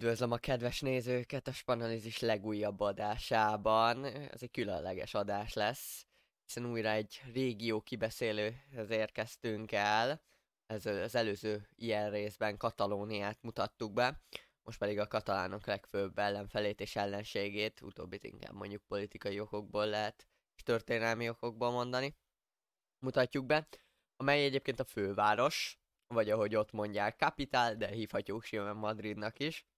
Üdvözlöm a kedves nézőket a Spanalizis legújabb adásában. Ez egy különleges adás lesz, hiszen újra egy régió kibeszélőhez érkeztünk el. Ez az előző ilyen részben Katalóniát mutattuk be, most pedig a katalánok legfőbb ellenfelét és ellenségét, utóbbit inkább mondjuk politikai okokból lehet, és történelmi okokból mondani, mutatjuk be, amely egyébként a főváros, vagy ahogy ott mondják, Capital, de hívhatjuk simán Madridnak is.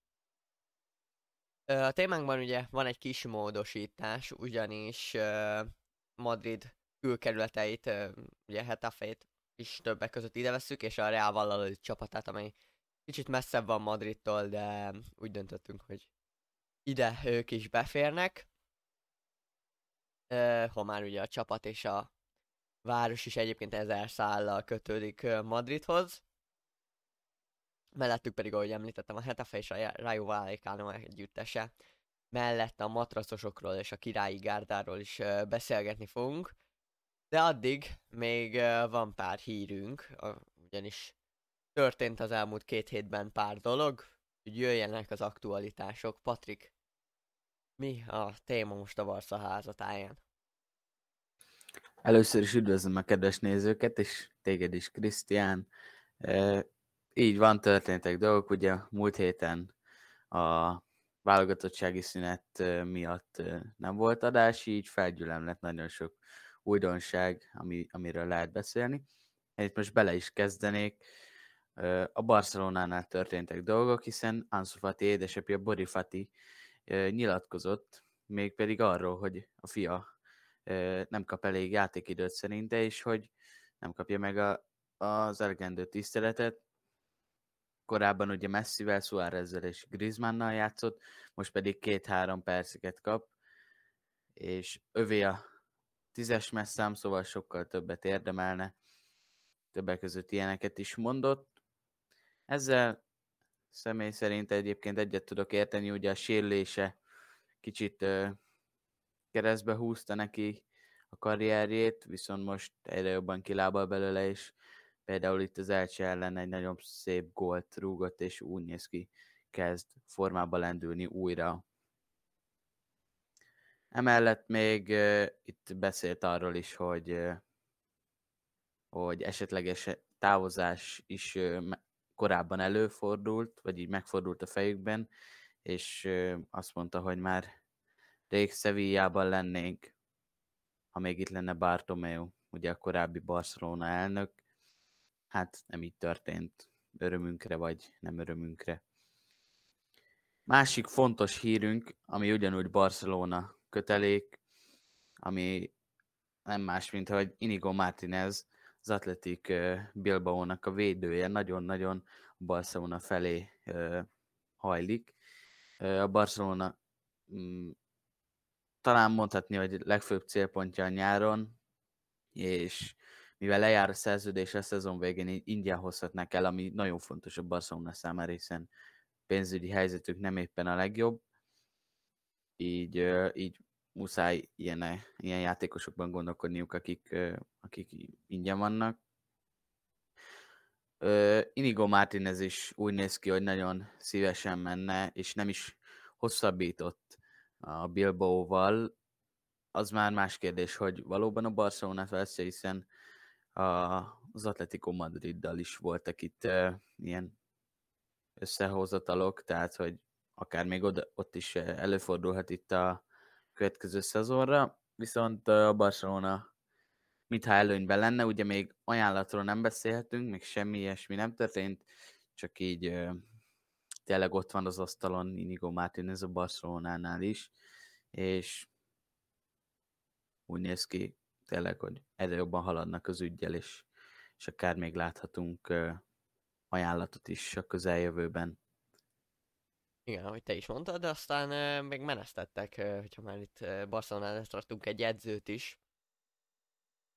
A témánkban ugye van egy kis módosítás, ugyanis Madrid külkerületeit, ugye Hetafét is többek között ide veszük, és a Real Valladolid csapatát, amely kicsit messzebb van Madridtól, de úgy döntöttünk, hogy ide ők is beférnek. Ha már ugye a csapat és a város is egyébként ezer szállal kötődik Madridhoz. Mellettük pedig, ahogy említettem, a Hetafe és a Rayo Vallecano együttese. Mellett a matracosokról és a királyi gárdáról is beszélgetni fogunk. De addig még van pár hírünk, ugyanis történt az elmúlt két hétben pár dolog, hogy jöjjenek az aktualitások. Patrik, mi a téma most a Varsza házatáján? Először is üdvözlöm a kedves nézőket, és téged is, Krisztián. Így van, történtek dolgok, ugye múlt héten a válogatottsági szünet miatt nem volt adás, így felgyülemlett nagyon sok újdonság, ami, amiről lehet beszélni. Itt most bele is kezdenék. A Barcelonánál történtek dolgok, hiszen Ansu Fati édesapja Borifati nyilatkozott, mégpedig arról, hogy a fia nem kap elég játékidőt szerinte, és hogy nem kapja meg a, az elegendő tiszteletet. Korábban ugye Messivel, Suárezzel és Griezmannnal játszott, most pedig két-három perceket kap, és övé a tízes messzám, szóval sokkal többet érdemelne. Többek között ilyeneket is mondott. Ezzel személy szerint egyébként egyet tudok érteni, ugye a sérülése kicsit keresztbe húzta neki a karrierjét, viszont most egyre jobban kilábal belőle, és például itt az Elcse ellen egy nagyon szép gólt rúgott, és úgy néz ki, kezd formába lendülni újra. Emellett még uh, itt beszélt arról is, hogy, uh, hogy esetleges távozás is uh, korábban előfordult, vagy így megfordult a fejükben, és azt mondta, hogy már rég Sevillában lennénk, ha még itt lenne Bartomeu, ugye a korábbi Barcelona elnök. Hát nem így történt, örömünkre vagy nem örömünkre. Másik fontos hírünk, ami ugyanúgy Barcelona kötelék, ami nem más, mint hogy Inigo Martinez, az Atletik Bilbao-nak a védője, nagyon-nagyon Barcelona felé hajlik. A Barcelona mm, talán mondhatni, hogy legfőbb célpontja a nyáron, és mivel lejár a szerződés a szezon végén, ingyen hozhatnak el, ami nagyon fontos a Barcelona számára, hiszen pénzügyi helyzetük nem éppen a legjobb, így, így muszáj ilyen, ilyen játékosokban gondolkodniuk, akik, akik ingyen vannak. Inigo Martinez is úgy néz ki, hogy nagyon szívesen menne, és nem is hosszabbított a Bilbao-val, az már más kérdés, hogy valóban a Barcelonát vesz, hiszen a, az Atletico Madriddal is voltak itt uh, ilyen összehozatalok, tehát hogy akár még oda, ott is előfordulhat itt a következő szezonra, viszont a Barcelona mintha előnyben lenne, ugye még ajánlatról nem beszélhetünk, még semmi ilyesmi nem történt, csak így uh, tényleg ott van az asztalon Inigo Martinez a Barcelonánál is, és úgy néz ki tényleg, hogy egyre jobban haladnak az ügyel, és, és akár még láthatunk ajánlatot is a közeljövőben. Igen, ahogy te is mondtad, de aztán még menesztettek, hogyha már itt Barcelonánál tartunk egy edzőt is,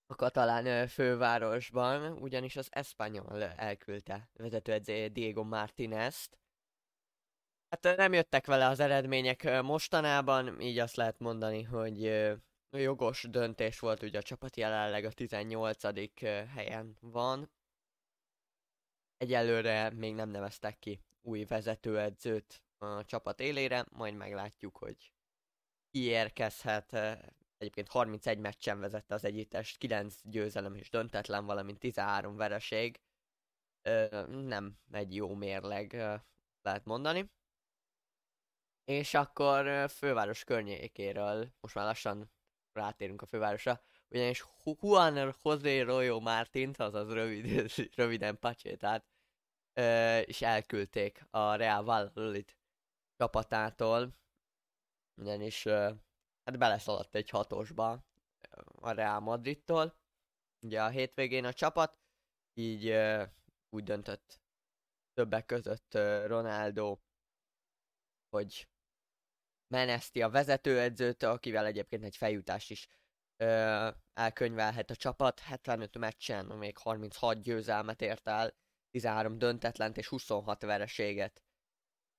a katalán fővárosban, ugyanis az Espanyol elküldte vezetőedző Diego Martinez-t, Hát nem jöttek vele az eredmények mostanában, így azt lehet mondani, hogy jogos döntés volt, ugye a csapat jelenleg a 18. helyen van. Egyelőre még nem neveztek ki új vezetőedzőt a csapat élére, majd meglátjuk, hogy ki érkezhet. Egyébként 31 meccsen vezette az együttest, 9 győzelem és döntetlen, valamint 13 vereség. Nem egy jó mérleg, lehet mondani. És akkor főváros környékéről, most már lassan rátérünk a fővárosra, ugyanis Juan José Royo Martint, azaz rövid, röviden Pacsétát, és elküldték a Real Valladolid csapatától, ugyanis hát beleszaladt egy hatosba a Real Madridtól. Ugye a hétvégén a csapat, így úgy döntött többek között Ronaldo, hogy meneszti a vezetőedzőt, akivel egyébként egy feljutást is ö, elkönyvelhet a csapat. 75 meccsen még 36 győzelmet ért el, 13 döntetlent és 26 vereséget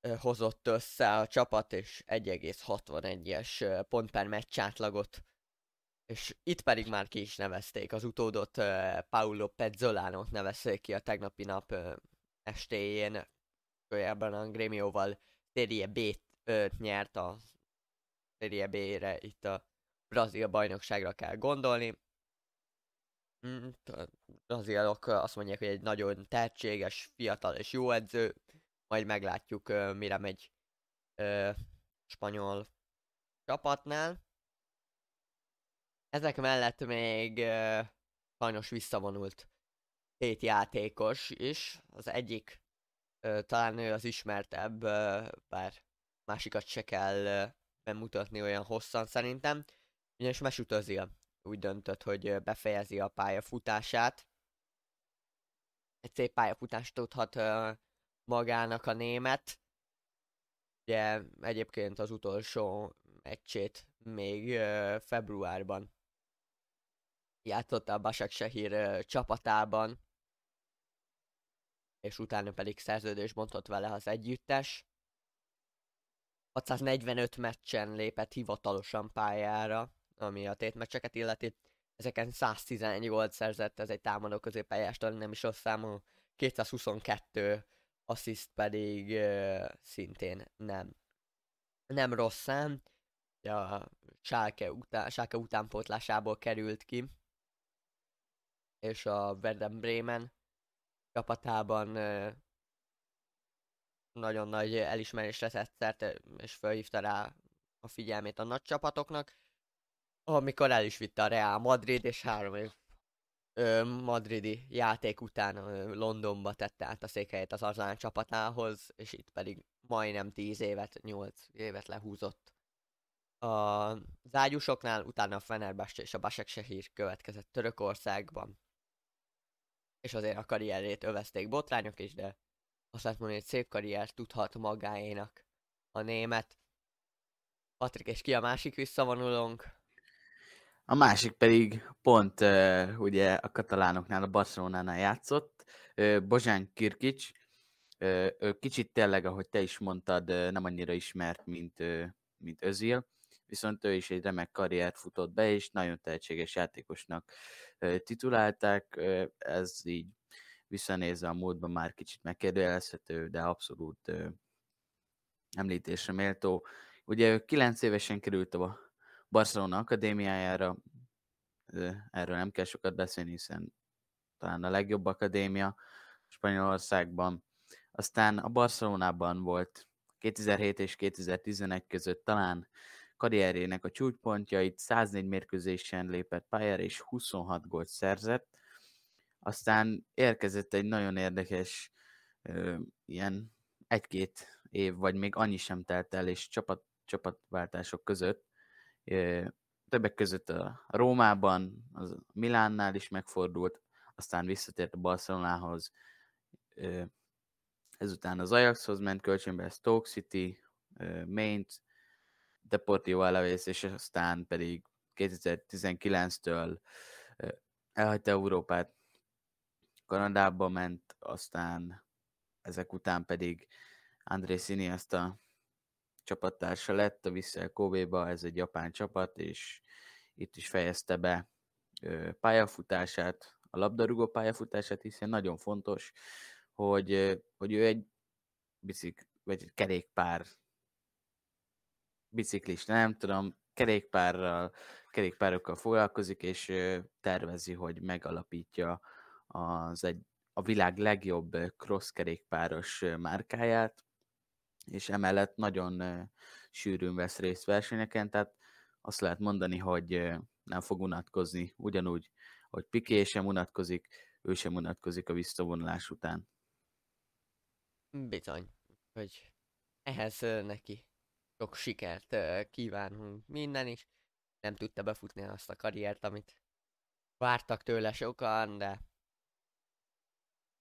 ö, hozott össze a csapat, és 1,61-es pont per meccs átlagot. És itt pedig már ki is nevezték az utódot, ö, Paulo Pezzolano nevezték ki a tegnapi nap ö, estéjén, ebben a Grémióval Serie B-t nyert a Serie B-re itt a brazil bajnokságra kell gondolni. Mm, a brazilok azt mondják, hogy egy nagyon tehetséges, fiatal és jó edző, majd meglátjuk, mire megy ö, spanyol csapatnál. Ezek mellett még ö, sajnos visszavonult két játékos is. Az egyik ö, talán ő az ismertebb, ö, bár másikat se kell bemutatni olyan hosszan szerintem. Ugyanis Mesut Özil úgy döntött, hogy befejezi a pályafutását. Egy szép pályafutást tudhat magának a német. Ugye egyébként az utolsó meccsét még februárban játszotta a Basak Sehir csapatában, és utána pedig szerződés bontott vele az együttes. 645 meccsen lépett hivatalosan pályára, ami a tétmeccseket illeti. Ezeken 111 gólt szerzett, ez egy támadó középpályás, nem is rossz számú. 222 assziszt pedig uh, szintén nem. Nem rossz szám. A Schalke, után, Schalke utánpótlásából került ki. És a Werder Bremen csapatában nagyon nagy elismerésre tett szert, és felhívta rá a figyelmét a nagy csapatoknak amikor el is vitte a Real Madrid, és három év madridi játék után Londonba tette át a székhelyét az Arzán csapatához, és itt pedig majdnem 10 évet, 8 évet lehúzott. A zágyusoknál utána a Fenerbahce és a Basaksehir következett Törökországban, és azért a karrierét övezték botrányok is, de azt lehet mondani, hogy szép karriert tudhat magáénak a német. Patrik, és ki a másik visszavonulónk? A másik pedig pont uh, ugye a katalánoknál, a Barcelonánál játszott, uh, Bozsán Kirkics, uh, kicsit tényleg, ahogy te is mondtad, uh, nem annyira ismert, mint, uh, mint Özil, viszont ő is egy remek karriert futott be, és nagyon tehetséges játékosnak titulálták, ez így visszanézve a múltban már kicsit megkérdőjelezhető, de abszolút uh, említésre méltó. Ugye ő 9 évesen került a Barcelona akadémiájára, erről nem kell sokat beszélni, hiszen talán a legjobb akadémia Spanyolországban. Aztán a Barcelonában volt 2007 és 2011 között talán karrierjének a csúcspontjait, 104 mérkőzésen lépett pályára és 26 gólt szerzett. Aztán érkezett egy nagyon érdekes ö, ilyen egy-két év, vagy még annyi sem telt el, és csapat, csapatváltások között. Többek között a Rómában, az Milánnál is megfordult, aztán visszatért a Barcelonához, ezután az Ajaxhoz ment kölcsönbe, Stoke City, Maint, Deportivo Alaves, és aztán pedig 2019-től elhagyta Európát, Kanadába ment, aztán ezek után pedig André Szini csapattársa lett a Vissel Kobe-ba, ez egy japán csapat, és itt is fejezte be pályafutását, a labdarúgó pályafutását, hiszen nagyon fontos, hogy, hogy ő egy bicik, vagy kerékpár biciklista, nem tudom, kerékpárral, kerékpárokkal foglalkozik, és tervezi, hogy megalapítja az egy, a világ legjobb cross kerékpáros márkáját, és emellett nagyon sűrűn vesz részt versenyeken, tehát azt lehet mondani, hogy nem fog unatkozni, ugyanúgy, hogy Piqué sem unatkozik, ő sem unatkozik a visszavonulás után. Bizony, hogy ehhez neki sok sikert kívánunk minden is. Nem tudta befutni azt a karriert, amit vártak tőle sokan, de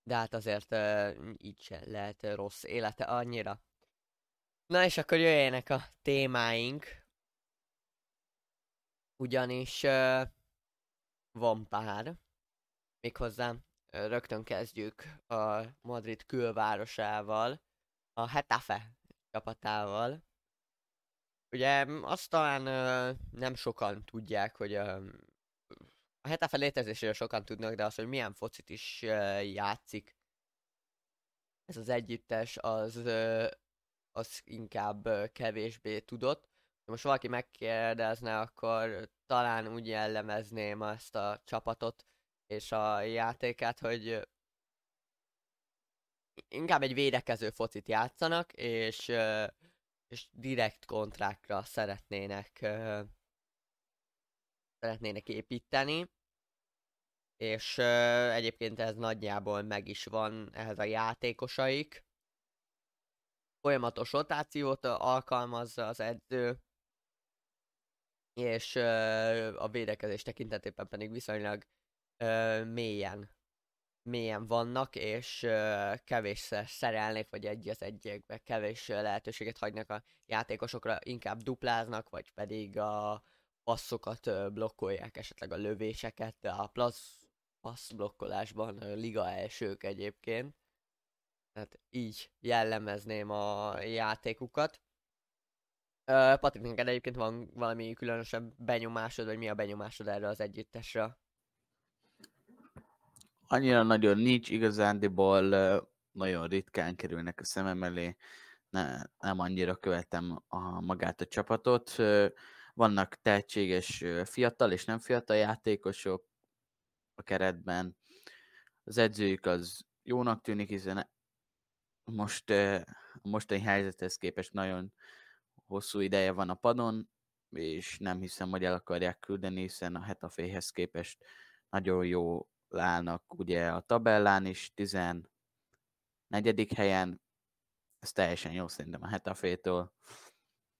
de hát azért uh, így se lehet rossz élete annyira. Na és akkor jöjjenek a témáink. Ugyanis uh, van pár. Méghozzá uh, rögtön kezdjük a Madrid külvárosával, a Hetafe csapatával. Ugye azt talán uh, nem sokan tudják, hogy uh, a Hetafe létezéséről sokan tudnak, de az, hogy milyen focit is játszik ez az együttes, az, az inkább kevésbé tudott. Most valaki megkérdezne, akkor talán úgy jellemezném ezt a csapatot és a játékát, hogy inkább egy védekező focit játszanak, és és direkt kontrákra szeretnének szeretnének építeni, és egyébként ez nagyjából meg is van ehhez a játékosaik. Folyamatos rotációt alkalmazza az edző, és a védekezés tekintetében pedig viszonylag uh, mélyen mélyen vannak, és uh, kevésszer szerelnek, vagy egy az egyekbe kevés lehetőséget hagynak a játékosokra, inkább dupláznak, vagy pedig a passzokat blokkolják, esetleg a lövéseket, a plusz passz blokkolásban uh, liga elsők egyébként. Tehát így jellemezném a játékukat. Uh, Patrik, neked egyébként van valami különösebb benyomásod, vagy mi a benyomásod erre az együttesre? annyira nagyon nincs, igazándiból nagyon ritkán kerülnek a szemem elé, ne, nem annyira követem a, magát a csapatot. Vannak tehetséges fiatal és nem fiatal játékosok a keretben. Az edzőjük az jónak tűnik, hiszen most a mostani helyzethez képest nagyon hosszú ideje van a padon, és nem hiszem, hogy el akarják küldeni, hiszen a Hetaféhez képest nagyon jó állnak ugye a tabellán is 14. helyen, ez teljesen jó szerintem a Hetafétől,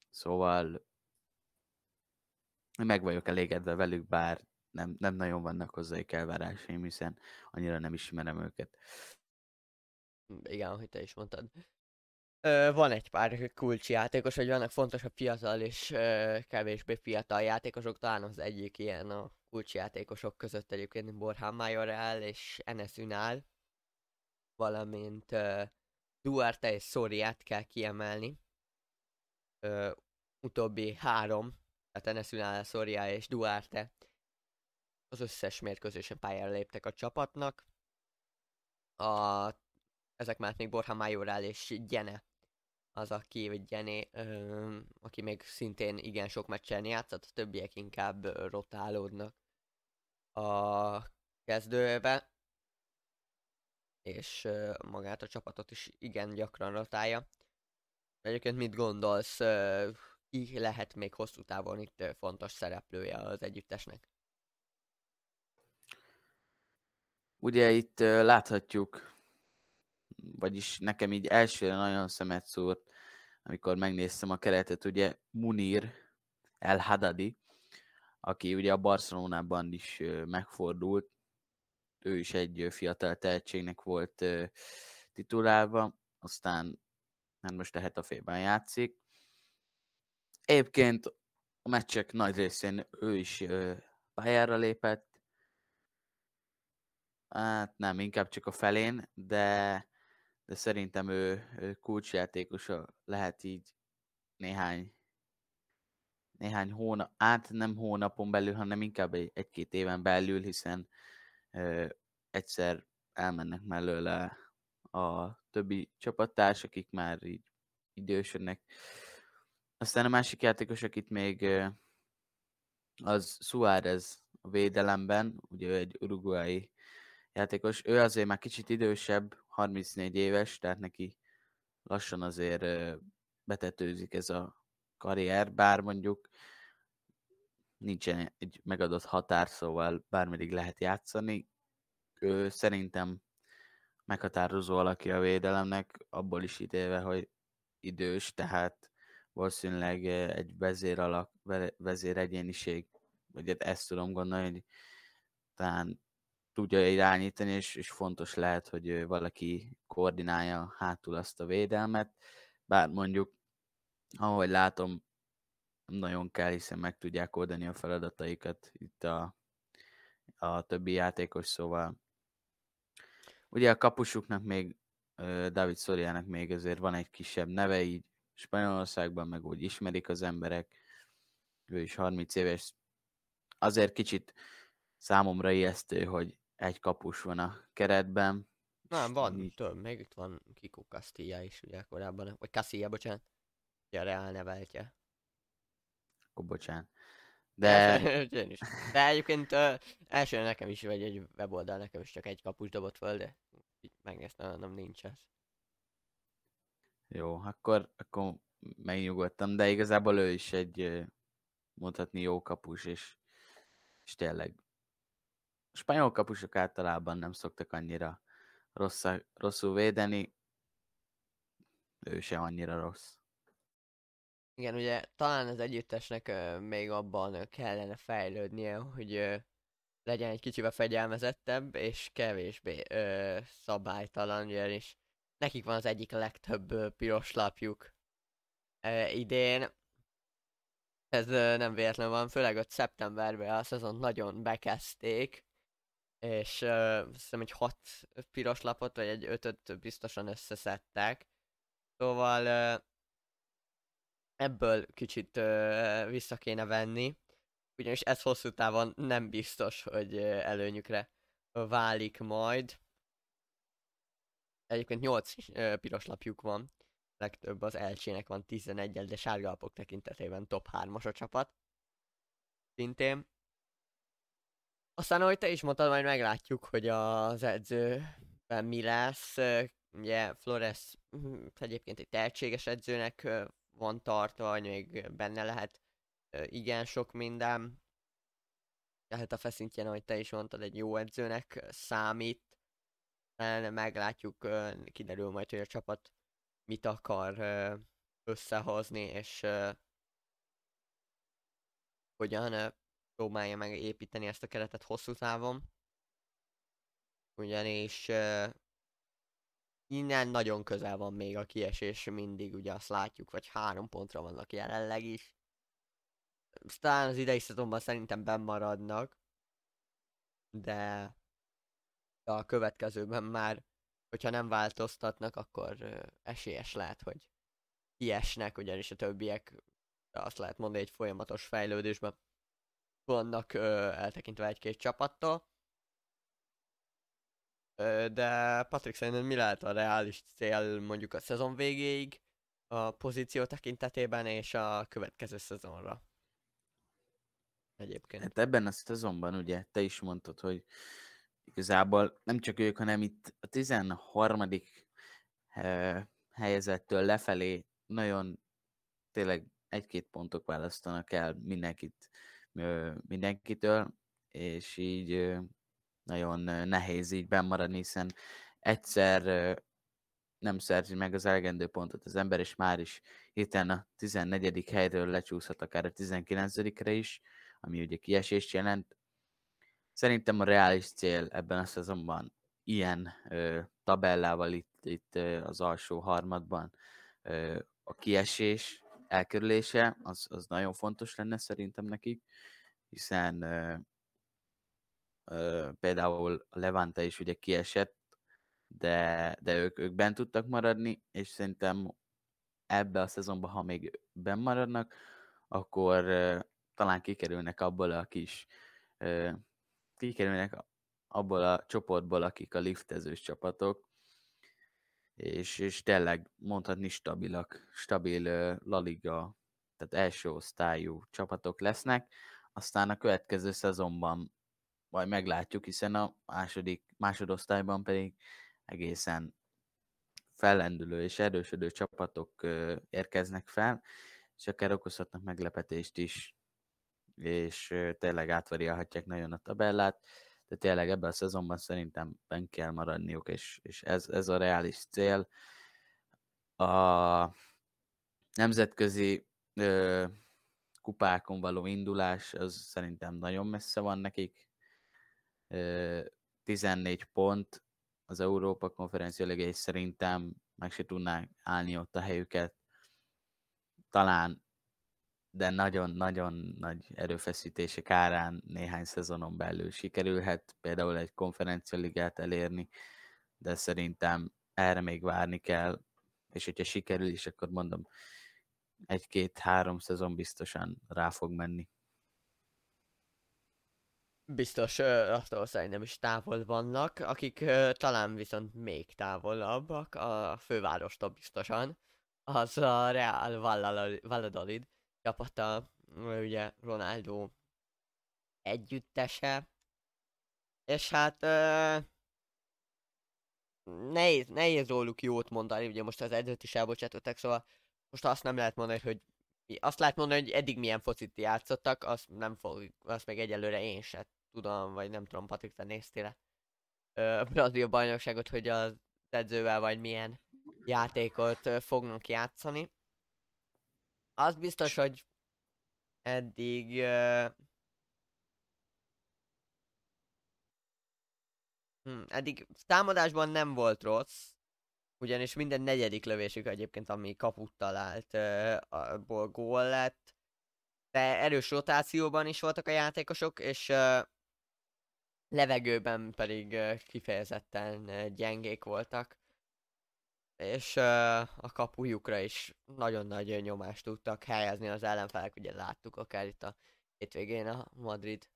szóval meg vagyok elégedve velük, bár nem, nem nagyon vannak hozzá elvárásaim, hiszen annyira nem ismerem őket. Igen, ahogy te is mondtad. Ö, van egy pár kulcsjátékos, hogy vannak fontosabb fiatal és ö, kevésbé fiatal játékosok, talán az egyik ilyen a kulcsjátékosok között egyébként Borhán Majoral és Enes Ünál, valamint uh, Duarte és Soriát kell kiemelni. Uh, utóbbi három, tehát Enes Ünál, Soria és Duarte az összes mérkőzésen pályára léptek a csapatnak. A, ezek már még Borja Majoral és Gyene az, aki, vagy Gyené, ö, aki még szintén igen sok meccsen játszott, a többiek inkább rotálódnak a kezdőbe, és ö, magát a csapatot is igen gyakran rotálja. Egyébként mit gondolsz, ö, ki lehet még hosszú távon itt fontos szereplője az együttesnek? Ugye itt láthatjuk vagyis nekem így elsőre nagyon szemet szúrt, amikor megnéztem a keretet, ugye Munir El Hadadi, aki ugye a Barcelonában is megfordult, ő is egy fiatal tehetségnek volt titulálva, aztán hát most a Hetafében játszik. Egyébként a meccsek nagy részén ő is pályára lépett, hát nem, inkább csak a felén, de de szerintem ő, ő kulcsjátékosa lehet így néhány néhány hónap, át nem hónapon belül, hanem inkább egy, egy-két éven belül, hiszen ö, egyszer elmennek mellőle a többi csapattárs, akik már így idősödnek. Aztán a másik játékos, akit még az Suárez a védelemben, ugye ő egy uruguayi játékos, ő azért már kicsit idősebb, 34 éves, tehát neki lassan azért betetőzik ez a karrier, bár mondjuk nincsen egy megadott határ, szóval bármeddig lehet játszani. Ő szerintem meghatározó alaki a védelemnek, abból is ítélve, hogy idős, tehát valószínűleg egy vezér alak, vezér vagy hát ezt tudom gondolni, hogy talán tudja irányítani, és, és fontos lehet, hogy valaki koordinálja hátul azt a védelmet, bár mondjuk, ahogy látom, nagyon kell, hiszen meg tudják oldani a feladataikat itt a, a többi játékos, szóval ugye a kapusuknak még, David Szoriának még azért van egy kisebb neve, így Spanyolországban meg úgy ismerik az emberek, ő is 30 éves, azért kicsit számomra ijesztő, hogy egy kapus van a keretben. Nem, van így... több, még itt van Kiko Castilla is, ugye korábban, vagy Castilla, bocsánat, ugye a Real neveltje. Akkor bocsánat. De... Én is. De egyébként uh, első nekem is, vagy egy weboldal nekem is csak egy kapus dobott föl, de megnéztem, nem nincs ez. Jó, akkor, akkor megnyugodtam, de igazából ő is egy mondhatni jó kapus, és, és tényleg spanyol kapusok általában nem szoktak annyira rossz, rosszul védeni, ő sem annyira rossz. Igen, ugye talán az együttesnek uh, még abban kellene fejlődnie, hogy uh, legyen egy kicsivel fegyelmezettebb, és kevésbé uh, szabálytalan, és nekik van az egyik legtöbb uh, piros lapjuk uh, idén. Ez uh, nem véletlen van, főleg ott szeptemberben a szezon nagyon bekezdték, és uh, hiszem, hogy hat piros lapot, vagy egy ötöt biztosan összeszedtek. Szóval uh, ebből kicsit uh, vissza kéne venni, ugyanis ez hosszú távon nem biztos, hogy uh, előnyükre válik majd. Egyébként 8 uh, piros lapjuk van, legtöbb az elcsének van 11 de sárgalapok tekintetében top 3-as a csapat. Szintén. Aztán, ahogy te is mondtad, majd meglátjuk, hogy az edzőben mi lesz. Ugye Flores hm, egyébként egy tehetséges edzőnek van tartva, hogy még benne lehet igen sok minden. Tehát a feszintjén, ahogy te is mondtad, egy jó edzőnek számít. Meglátjuk, kiderül majd, hogy a csapat mit akar összehozni, és hogyan próbálja meg építeni ezt a keretet hosszú távon. Ugyanis uh, innen nagyon közel van még a kiesés, mindig ugye azt látjuk, vagy három pontra vannak jelenleg is. Aztán az idei szezonban szerintem bennmaradnak, de a következőben már, hogyha nem változtatnak, akkor uh, esélyes lehet, hogy kiesnek, ugyanis a többiek azt lehet mondani, egy folyamatos fejlődésben vannak ö, eltekintve egy-két csapattól. Ö, de Patrik szerinted mi lehet a reális cél mondjuk a szezon végéig a pozíció tekintetében és a következő szezonra? Egyébként. Hát ebben a szezonban ugye te is mondtad, hogy igazából nem csak ők, hanem itt a 13. helyezettől lefelé nagyon tényleg egy-két pontok választanak el mindenkit mindenkitől, és így nagyon nehéz így bennmaradni, hiszen egyszer nem szerzi meg az elegendő pontot az ember, és már is héten a 14. helyről lecsúszhat akár a 19-re is, ami ugye kiesést jelent. Szerintem a reális cél ebben a szezonban ilyen ö, tabellával itt, itt az alsó harmadban a kiesés, elkerülése, az, az nagyon fontos lenne szerintem nekik, hiszen ö, ö, például Levante is ugye kiesett, de, de ők, ők bent tudtak maradni, és szerintem ebbe a szezonban, ha még benn maradnak, akkor ö, talán kikerülnek abból a kis, ö, kikerülnek abból a csoportból, akik a liftezős csapatok, és, és tényleg mondhatni stabilak, stabil uh, La Liga, tehát első osztályú csapatok lesznek, aztán a következő szezonban majd meglátjuk, hiszen a második, másodosztályban pedig egészen fellendülő és erősödő csapatok érkeznek fel, és akár okozhatnak meglepetést is, és tényleg átvariálhatják nagyon a tabellát de tényleg ebben a szezonban szerintem ben kell maradniuk, és, és ez, ez a reális cél. A nemzetközi ö, kupákon való indulás, az szerintem nagyon messze van nekik. Ö, 14 pont az Európa konferencia ligei szerintem meg se tudnák állni ott a helyüket. Talán de nagyon-nagyon nagy erőfeszítések árán néhány szezonon belül sikerülhet például egy konferencialigát elérni, de szerintem erre még várni kell, és hogyha sikerül is, akkor mondom, egy-két-három szezon biztosan rá fog menni. Biztos, attól szerintem is távol vannak, akik talán viszont még távolabbak, a fővárostól biztosan, az a Real Valladolid, csapata, ugye Ronaldo együttese, és hát uh, nehéz, nehéz róluk jót mondani, ugye most az edzőt is elbocsátottak, szóval most azt nem lehet mondani, hogy azt lehet mondani, hogy eddig milyen focit játszottak, azt nem fog, azt meg egyelőre én se tudom, vagy nem tudom, Patrik, te néztél a brazil bajnokságot, hogy az edzővel vagy milyen játékot fognak játszani. Az biztos, hogy eddig uh... hm, eddig támadásban nem volt rossz, ugyanis minden negyedik lövésük egyébként, ami kaput talált, uh, abból gól lett, de erős rotációban is voltak a játékosok, és uh, levegőben pedig uh, kifejezetten uh, gyengék voltak és uh, a kapujukra is nagyon nagy nyomást tudtak helyezni az ellenfelek, ugye láttuk akár itt a hétvégén a Madrid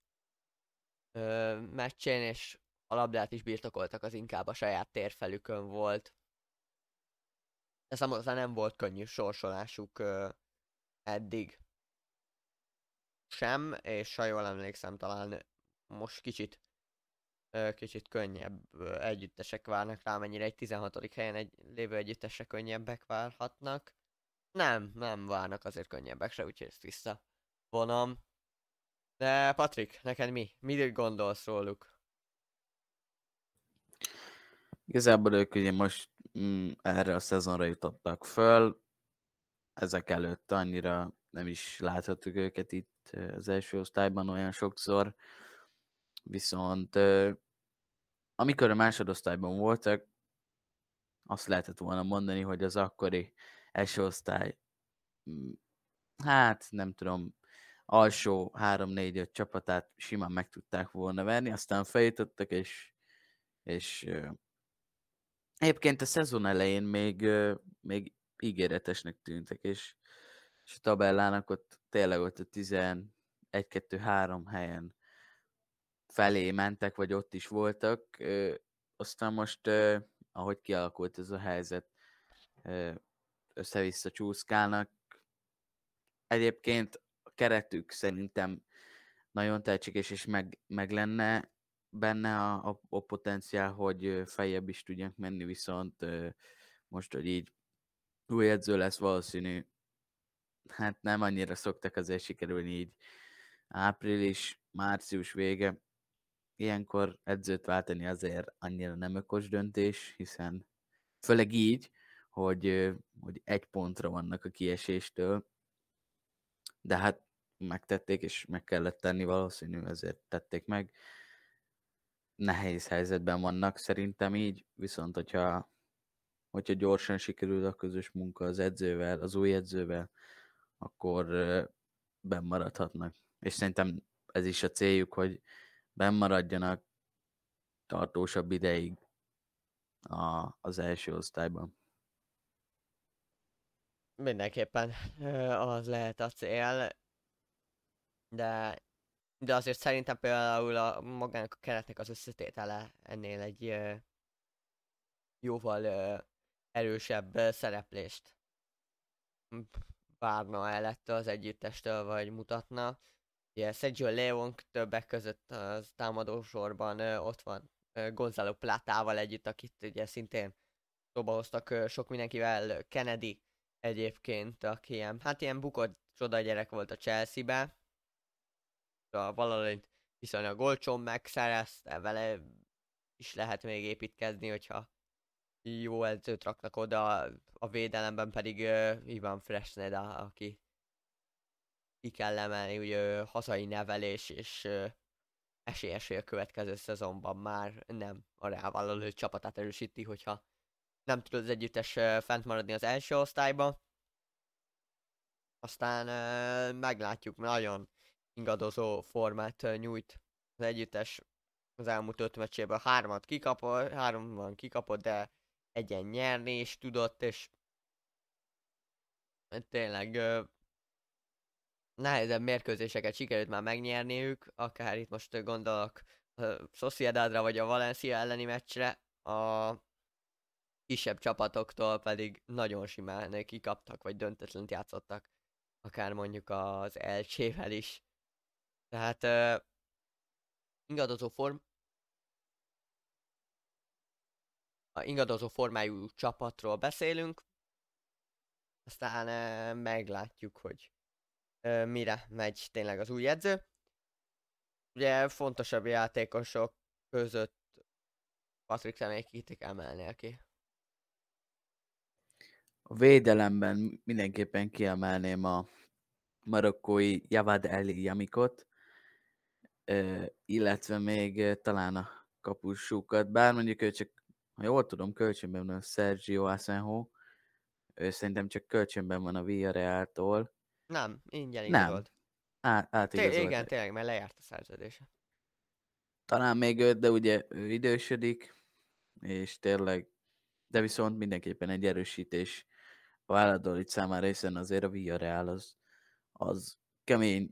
uh, meccsén, és a labdát is birtokoltak, az inkább a saját térfelükön volt. De számomra nem volt könnyű sorsolásuk uh, eddig sem, és ha jól emlékszem, talán most kicsit kicsit könnyebb együttesek várnak rá, mennyire egy 16. helyen egy lévő együttesek könnyebbek várhatnak. Nem, nem várnak azért könnyebbek se, úgyhogy ezt visszavonom. De Patrik, neked mi? Mit gondolsz róluk? Igazából ők ugye most mm, erre a szezonra jutottak föl, ezek előtt annyira nem is láthattuk őket itt az első osztályban olyan sokszor, Viszont amikor a másodosztályban voltak, azt lehetett volna mondani, hogy az akkori első osztály, mm, hát nem tudom, alsó 3-4-5 csapatát simán meg tudták volna verni, aztán feljutottak, és, és egyébként a szezon elején még, még ígéretesnek tűntek, és, és a tabellának ott tényleg ott a 11-2-3 helyen felé mentek, vagy ott is voltak. Aztán most, ahogy kialakult ez a helyzet, össze-vissza csúszkálnak. Egyébként a keretük szerintem nagyon tehetséges, és meg, meg lenne benne a, a, a potenciál, hogy feljebb is tudjanak menni, viszont most, hogy így új edző lesz valószínű, hát nem annyira szoktak azért sikerülni így április, március vége, ilyenkor edzőt váltani azért annyira nem ökos döntés, hiszen főleg így, hogy, hogy egy pontra vannak a kieséstől, de hát megtették, és meg kellett tenni valószínű, ezért tették meg. Nehéz helyzetben vannak szerintem így, viszont hogyha, hogyha gyorsan sikerül a közös munka az edzővel, az új edzővel, akkor bennmaradhatnak. És szerintem ez is a céljuk, hogy maradjanak tartósabb ideig a, az első osztályban. Mindenképpen az lehet a cél, de, de azért szerintem például a magának a keretnek az összetétele ennél egy jóval erősebb szereplést várna el ettől az együttestől, vagy mutatna. Ugye Sergio Leon többek között az támadó sorban ott van Gonzalo Platával együtt, akit ugye szintén szóba hoztak sok mindenkivel, Kennedy egyébként, aki ilyen, hát ilyen bukott csoda gyerek volt a Chelsea-be, a valahogy viszonylag olcsón megszerezte, vele is lehet még építkezni, hogyha jó edzőt raknak oda, a védelemben pedig uh, Ivan Fresneda, aki ki kell emelni, ugye hazai nevelés, és uh, esélyes, hogy a következő szezonban már nem a rávállaló csapatát erősíti, hogyha nem tud az együttes fent maradni az első osztályba. Aztán meglátjuk, nagyon ingadozó formát nyújt az együttes az elmúlt öt meccséből hármat kikapott, háromban kikapott, de egyen nyerni is tudott, és tényleg ö, nehezebb mérkőzéseket sikerült már megnyerniük, akár itt most gondolok a Sociedadra vagy a Valencia elleni meccsre, a kisebb csapatoktól pedig nagyon simán kikaptak, vagy döntetlent játszottak, akár mondjuk az Elcsével is. Tehát uh, ingadozó form, a ingadozó formájú csapatról beszélünk, aztán e, meglátjuk, hogy mire megy tényleg az új edző. Ugye fontosabb játékosok között Patrick személy kit emelnél ki? A védelemben mindenképpen kiemelném a marokkói Javad El Yamikot, illetve még talán a kapusukat, bár mondjuk ő csak ha jól tudom, kölcsönben van a Sergio Asenjo, ő szerintem csak kölcsönben van a Villarreal-tól. Nem, ingyen igazolt. Nem, Á, Té- igen, tényleg, mert lejárt a szerződése. Talán még őt, de ugye ő idősödik, és tényleg, de viszont mindenképpen egy erősítés a Valladolid számára, hiszen azért a Villarreal az, az kemény,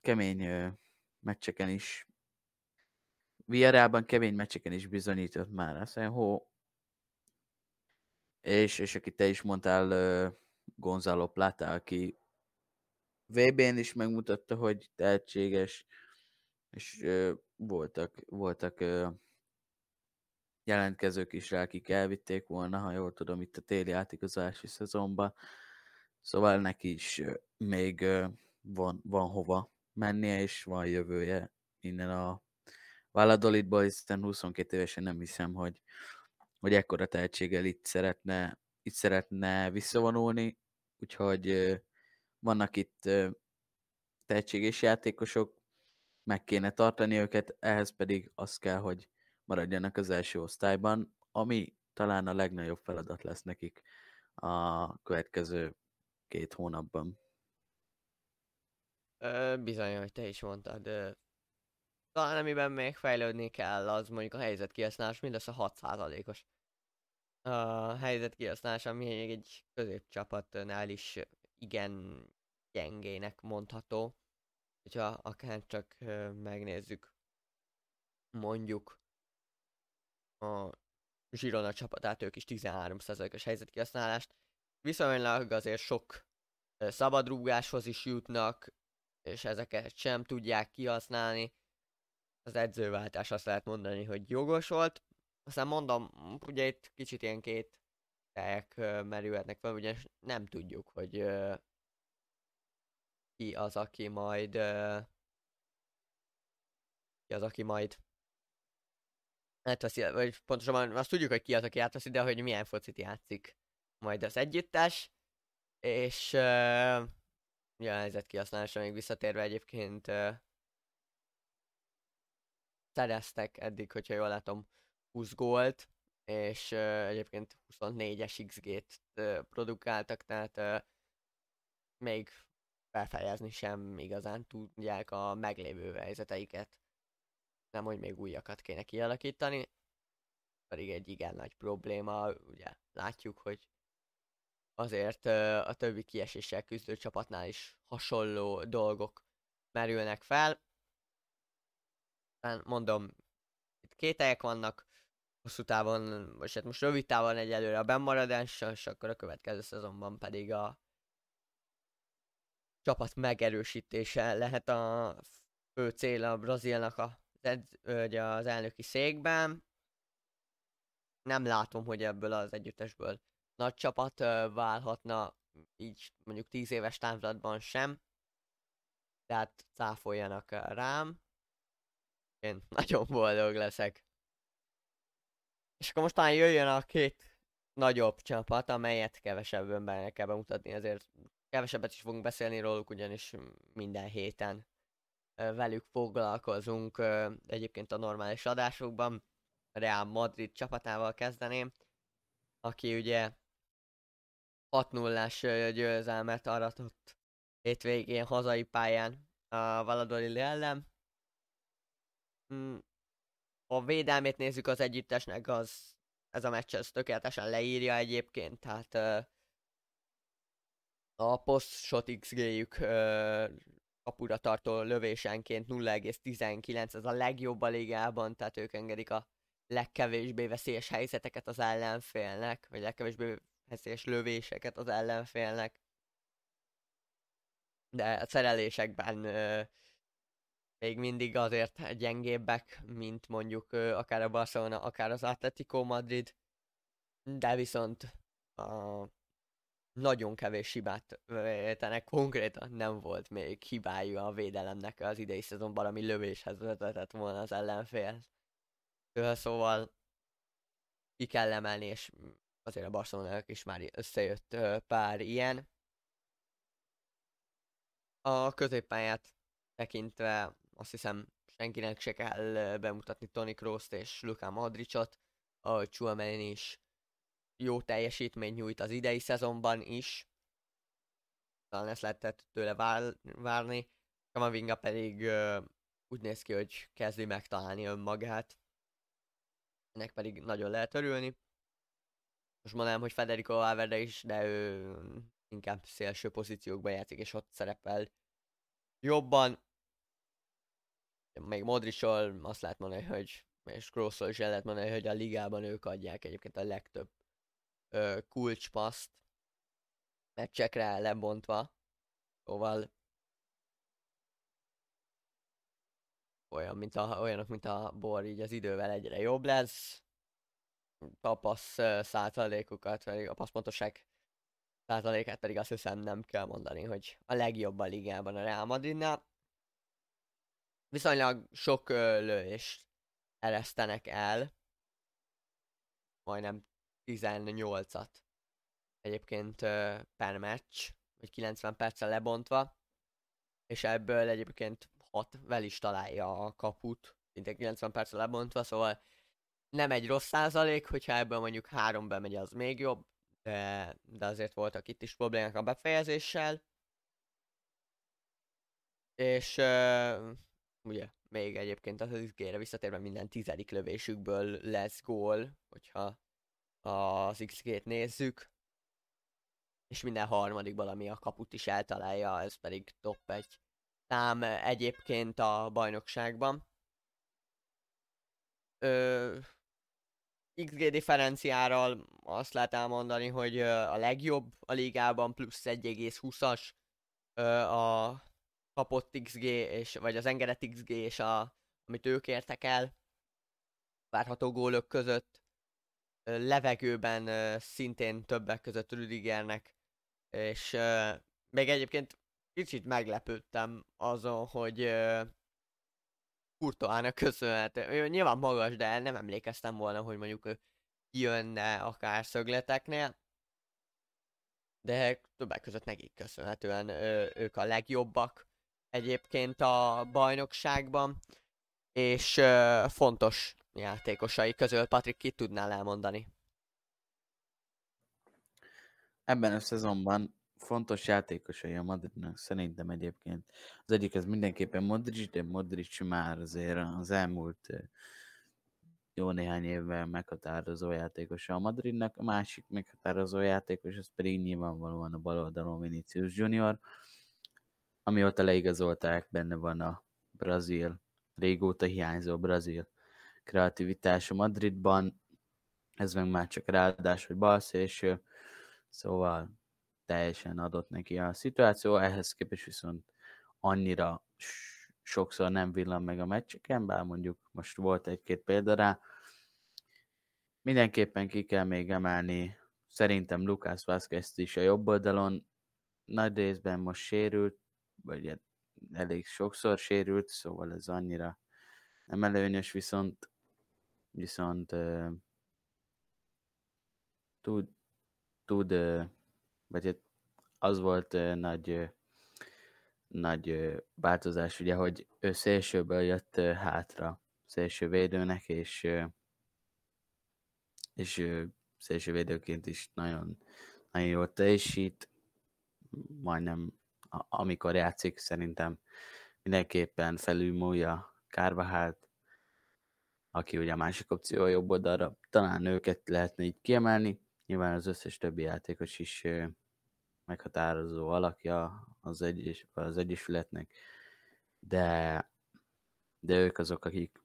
kemény ö, meccseken is Villarrealban kemény meccseken is bizonyított már. Aztán hó, és, és aki te is mondtál, uh, Gonzalo Plata, aki VB-n is megmutatta, hogy tehetséges, és uh, voltak, voltak uh, jelentkezők is rá, akik elvitték volna, ha jól tudom, itt a téli átigazási szezonban. Szóval neki is uh, még uh, van, van hova mennie, és van jövője innen a Valladolidból, hiszen 22 évesen nem hiszem, hogy, hogy ekkora tehetséggel itt szeretne, itt szeretne visszavonulni, úgyhogy vannak itt tehetséges játékosok, meg kéne tartani őket, ehhez pedig az kell, hogy maradjanak az első osztályban, ami talán a legnagyobb feladat lesz nekik a következő két hónapban. bizony, hogy te is mondtad, talán amiben még fejlődni kell, az mondjuk a helyzet kihasználás mindössze 6%-os. A helyzet kihasználás, ami még egy középcsapatnál is igen gyengének mondható. Hogyha akár csak megnézzük mondjuk a Zsirona csapatát, ők is 13%-os helyzetkihasználást. Viszonylag azért sok szabadrúgáshoz is jutnak, és ezeket sem tudják kihasználni az edzőváltás azt lehet mondani, hogy jogos volt. Aztán mondom, ugye itt kicsit ilyen két teljek merülhetnek fel, ugye nem tudjuk, hogy ki az, aki majd ki az, aki majd átveszi, vagy pontosabban azt tudjuk, hogy ki az, aki átveszi, de hogy milyen focit játszik majd az együttes, és uh, ja, helyzet kihasználásra még visszatérve egyébként uh, szereztek eddig, hogyha jól látom, 20 gólt, és uh, egyébként 24-es XG-t uh, produkáltak, tehát uh, még befejezni sem igazán tudják a meglévő helyzeteiket. Nem, hogy még újakat kéne kialakítani, pedig egy igen nagy probléma, ugye látjuk, hogy azért uh, a többi kieséssel küzdő csapatnál is hasonló dolgok merülnek fel, mondom, itt kételyek vannak, hosszú távon, most hát most rövid távon egyelőre a bennmaradás, és akkor a következő szezonban pedig a csapat megerősítése lehet a fő cél a Brazilnak a, az elnöki székben. Nem látom, hogy ebből az együttesből nagy csapat válhatna, így mondjuk 10 éves távlatban sem. Tehát cáfoljanak rám. Én nagyon boldog leszek. És akkor most már jöjjön a két nagyobb csapat, amelyet kevesebb be kell bemutatni, ezért kevesebbet is fogunk beszélni róluk, ugyanis minden héten velük foglalkozunk egyébként a normális adásokban. Real Madrid csapatával kezdeném, aki ugye 6-0-ás győzelmet aratott hétvégén hazai pályán a Valladolid ellen. A védelmét nézzük az együttesnek, az ez a meccs ez tökéletesen leírja egyébként, tehát uh, a post-shot XG-jük uh, kapura tartó lövésenként 0,19, ez a legjobb a ligában, tehát ők engedik a legkevésbé veszélyes helyzeteket az ellenfélnek, vagy legkevésbé veszélyes lövéseket az ellenfélnek. De a szerelésekben uh, még mindig azért gyengébbek, mint mondjuk akár a Barcelona, akár az Atletico Madrid, de viszont a nagyon kevés hibát vétenek, konkrétan nem volt még hibájú a védelemnek az idei szezonban, ami lövéshez vezetett volna az ellenfél. Szóval ki kell emelni, és azért a barcelona is már összejött pár ilyen. A középpályát tekintve azt hiszem senkinek se kell bemutatni Tony Kroos-t és Luka Modricot, ahogy Chuameni is jó teljesítményt nyújt az idei szezonban is. Talán ezt lehetett tőle vár, várni. Kamavinga pedig uh, úgy néz ki, hogy kezdi megtalálni önmagát. Ennek pedig nagyon lehet örülni. Most mondanám, hogy Federico Valverde is, de ő inkább szélső pozíciókba játszik, és ott szerepel jobban még Modricsol azt lehet mondani, hogy és Krosszol is el lehet mondani, hogy a ligában ők adják egyébként a legtöbb ö, kulcspaszt meccsekre lebontva. Szóval olyan, mint a, olyanok, mint a bor, így az idővel egyre jobb lesz. A passz százalékokat, vagy a passzpontosság százalékát pedig azt hiszem nem kell mondani, hogy a legjobb a ligában a Real Madridnál viszonylag sok lövést eresztenek el. Majdnem 18-at. Egyébként per meccs, vagy 90 perccel lebontva. És ebből egyébként 6 vel is találja a kaput, szinte 90 perccel lebontva, szóval nem egy rossz százalék, hogyha ebből mondjuk három bemegy, az még jobb, de, de azért voltak itt is problémák a befejezéssel. És uh, ugye még egyébként az XG-re visszatérve minden tizedik lövésükből lesz gól, hogyha az XG-t nézzük, és minden harmadikból, ami a kaput is eltalálja, ez pedig top egy szám egyébként a bajnokságban. Ö, XG differenciáról azt lehet elmondani, hogy a legjobb a ligában, plusz 1,20-as a kapott XG, és, vagy az engedett XG, és a, amit ők értek el, várható gólök között, levegőben szintén többek között Rüdigernek, és még egyébként kicsit meglepődtem azon, hogy Kurtoának köszönhető. Nyilván magas, de nem emlékeztem volna, hogy mondjuk ő jönne akár szögleteknél. De többek között nekik köszönhetően ők a legjobbak egyébként a bajnokságban, és uh, fontos játékosai közül, Patrik, ki tudnál elmondani? Ebben a szezonban fontos játékosai a Madridnak szerintem egyébként. Az egyik ez mindenképpen Modric, de Modric már azért az elmúlt jó néhány évvel meghatározó játékosa a Madridnak, a másik meghatározó játékos, az pedig nyilvánvalóan a baloldalon Vinicius Junior, amióta leigazolták, benne van a brazil, régóta hiányzó brazil kreativitás a Madridban. ez meg már csak ráadás, hogy bal szélső, szóval teljesen adott neki a szituáció, ehhez képest viszont annyira sokszor nem villan meg a meccseken, bár mondjuk most volt egy-két példa rá. Mindenképpen ki kell még emelni szerintem Lucas vázquez is a jobb oldalon, nagy részben most sérült, vagy elég sokszor sérült, szóval ez annyira nem előnyös, viszont viszont uh, tud, tud uh, vagy hát az volt uh, nagy uh, nagy változás, ugye, hogy ő szélsőből jött hátra szélső védőnek, és, és szélső védőként is nagyon, nagyon jól teljesít, majdnem amikor játszik, szerintem mindenképpen felülmúlja Kárvahált, aki ugye a másik opció a jobb oldalra, talán őket lehetne így kiemelni, nyilván az összes többi játékos is meghatározó alakja az, egyes, az egyesületnek, de, de ők azok, akik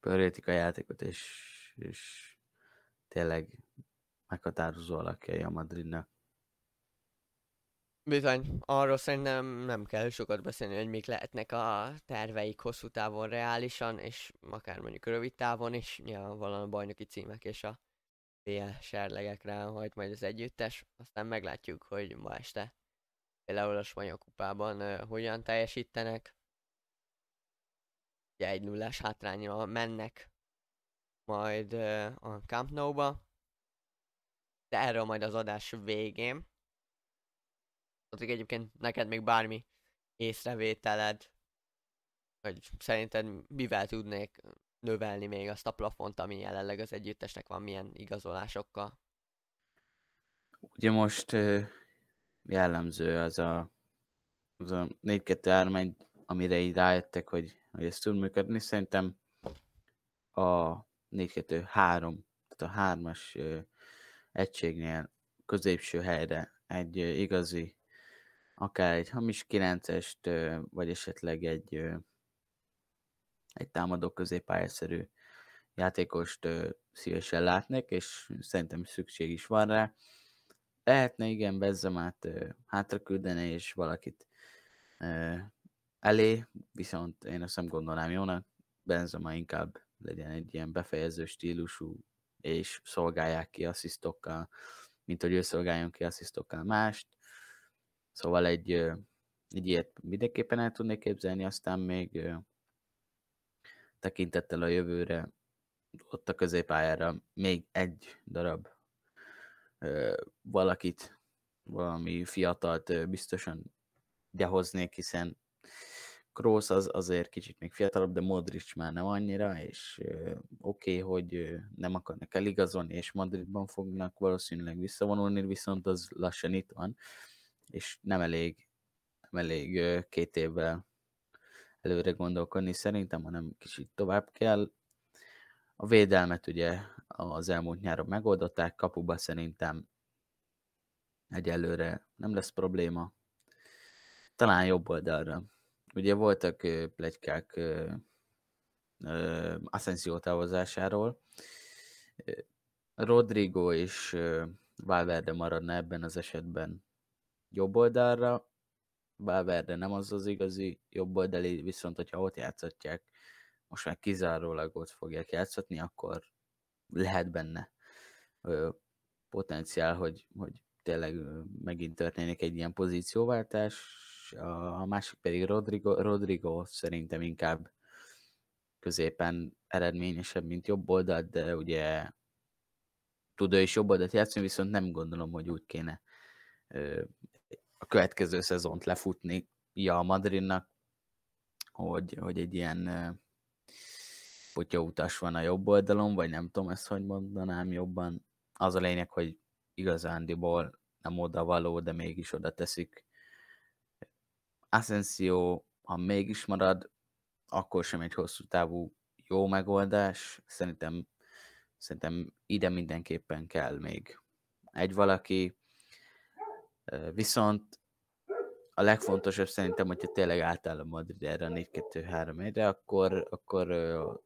pörgetik a játékot, és, és tényleg meghatározó alakjai a Madridnak. Bizony, arról szerintem nem kell sokat beszélni, hogy mik lehetnek a terveik hosszú távon reálisan, és akár mondjuk rövid távon is, nyilvánvalóan a bajnoki címek és a PL serlegekre hajt majd az együttes, aztán meglátjuk, hogy ma este például a spanyol kupában uh, hogyan teljesítenek. Ugye egy nullás hátrányra mennek majd uh, a Camp Nou-ba, de erről majd az adás végén. Addig egyébként neked még bármi észrevételed, hogy szerinted mivel tudnék növelni még azt a plafont, ami jelenleg az együttesnek van, milyen igazolásokkal? Ugye most jellemző az a, az a 4-2-3-1, amire így rájöttek, hogy, hogy ez tud működni. Szerintem a 4-2-3, tehát a hármas egységnél középső helyre egy igazi, akár egy hamis 9-est, vagy esetleg egy egy támadó középpályaszerű játékost szívesen látnék, és szerintem szükség is van rá. Lehetne igen Bezzemát ö, hátra küldeni, és valakit elé, viszont én azt nem gondolnám jónak. Benzema inkább legyen egy ilyen befejező stílusú, és szolgálják ki asszisztokkal, mint hogy ő szolgáljon ki asszisztokkal mást. Szóval egy, egy ilyet mindenképpen el tudnék képzelni, aztán még tekintettel a jövőre, ott a középpályára még egy darab valakit, valami fiatalt biztosan behoznék, hiszen Kroos az azért kicsit még fiatalabb, de Modric már nem annyira, és oké, okay, hogy ö, nem akarnak eligazolni, és Madridban fognak valószínűleg visszavonulni, viszont az lassan itt van, és nem elég, nem elég két évvel előre gondolkodni szerintem, hanem kicsit tovább kell. A védelmet ugye az elmúlt nyáron megoldották, kapuba szerintem egyelőre nem lesz probléma. Talán jobb oldalra. Ugye voltak plegykák Asensio távozásáról. Rodrigo és Valverde maradna ebben az esetben jobb oldalra, Valverde nem az az igazi jobboldali, viszont hogyha ott játszatják, most már kizárólag ott fogják játszatni, akkor lehet benne ö, potenciál, hogy, hogy tényleg megint történik egy ilyen pozícióváltás. A másik pedig Rodrigo, Rodrigo szerintem inkább középen eredményesebb, mint jobb oldalt, de ugye tud ő is jobb oldalt játszani, viszont nem gondolom, hogy úgy kéne a következő szezont lefutni ja, a Madridnak, hogy, hogy egy ilyen potyautas van a jobb oldalon, vagy nem tudom ezt, hogy mondanám jobban. Az a lényeg, hogy igazándiból nem oda való, de mégis oda teszik. Asensio, ha mégis marad, akkor sem egy hosszú távú jó megoldás. Szerintem, szerintem ide mindenképpen kell még egy valaki, Viszont a legfontosabb szerintem, hogyha tényleg átáll a Madrid erre a 4-2-3-1-re, akkor, akkor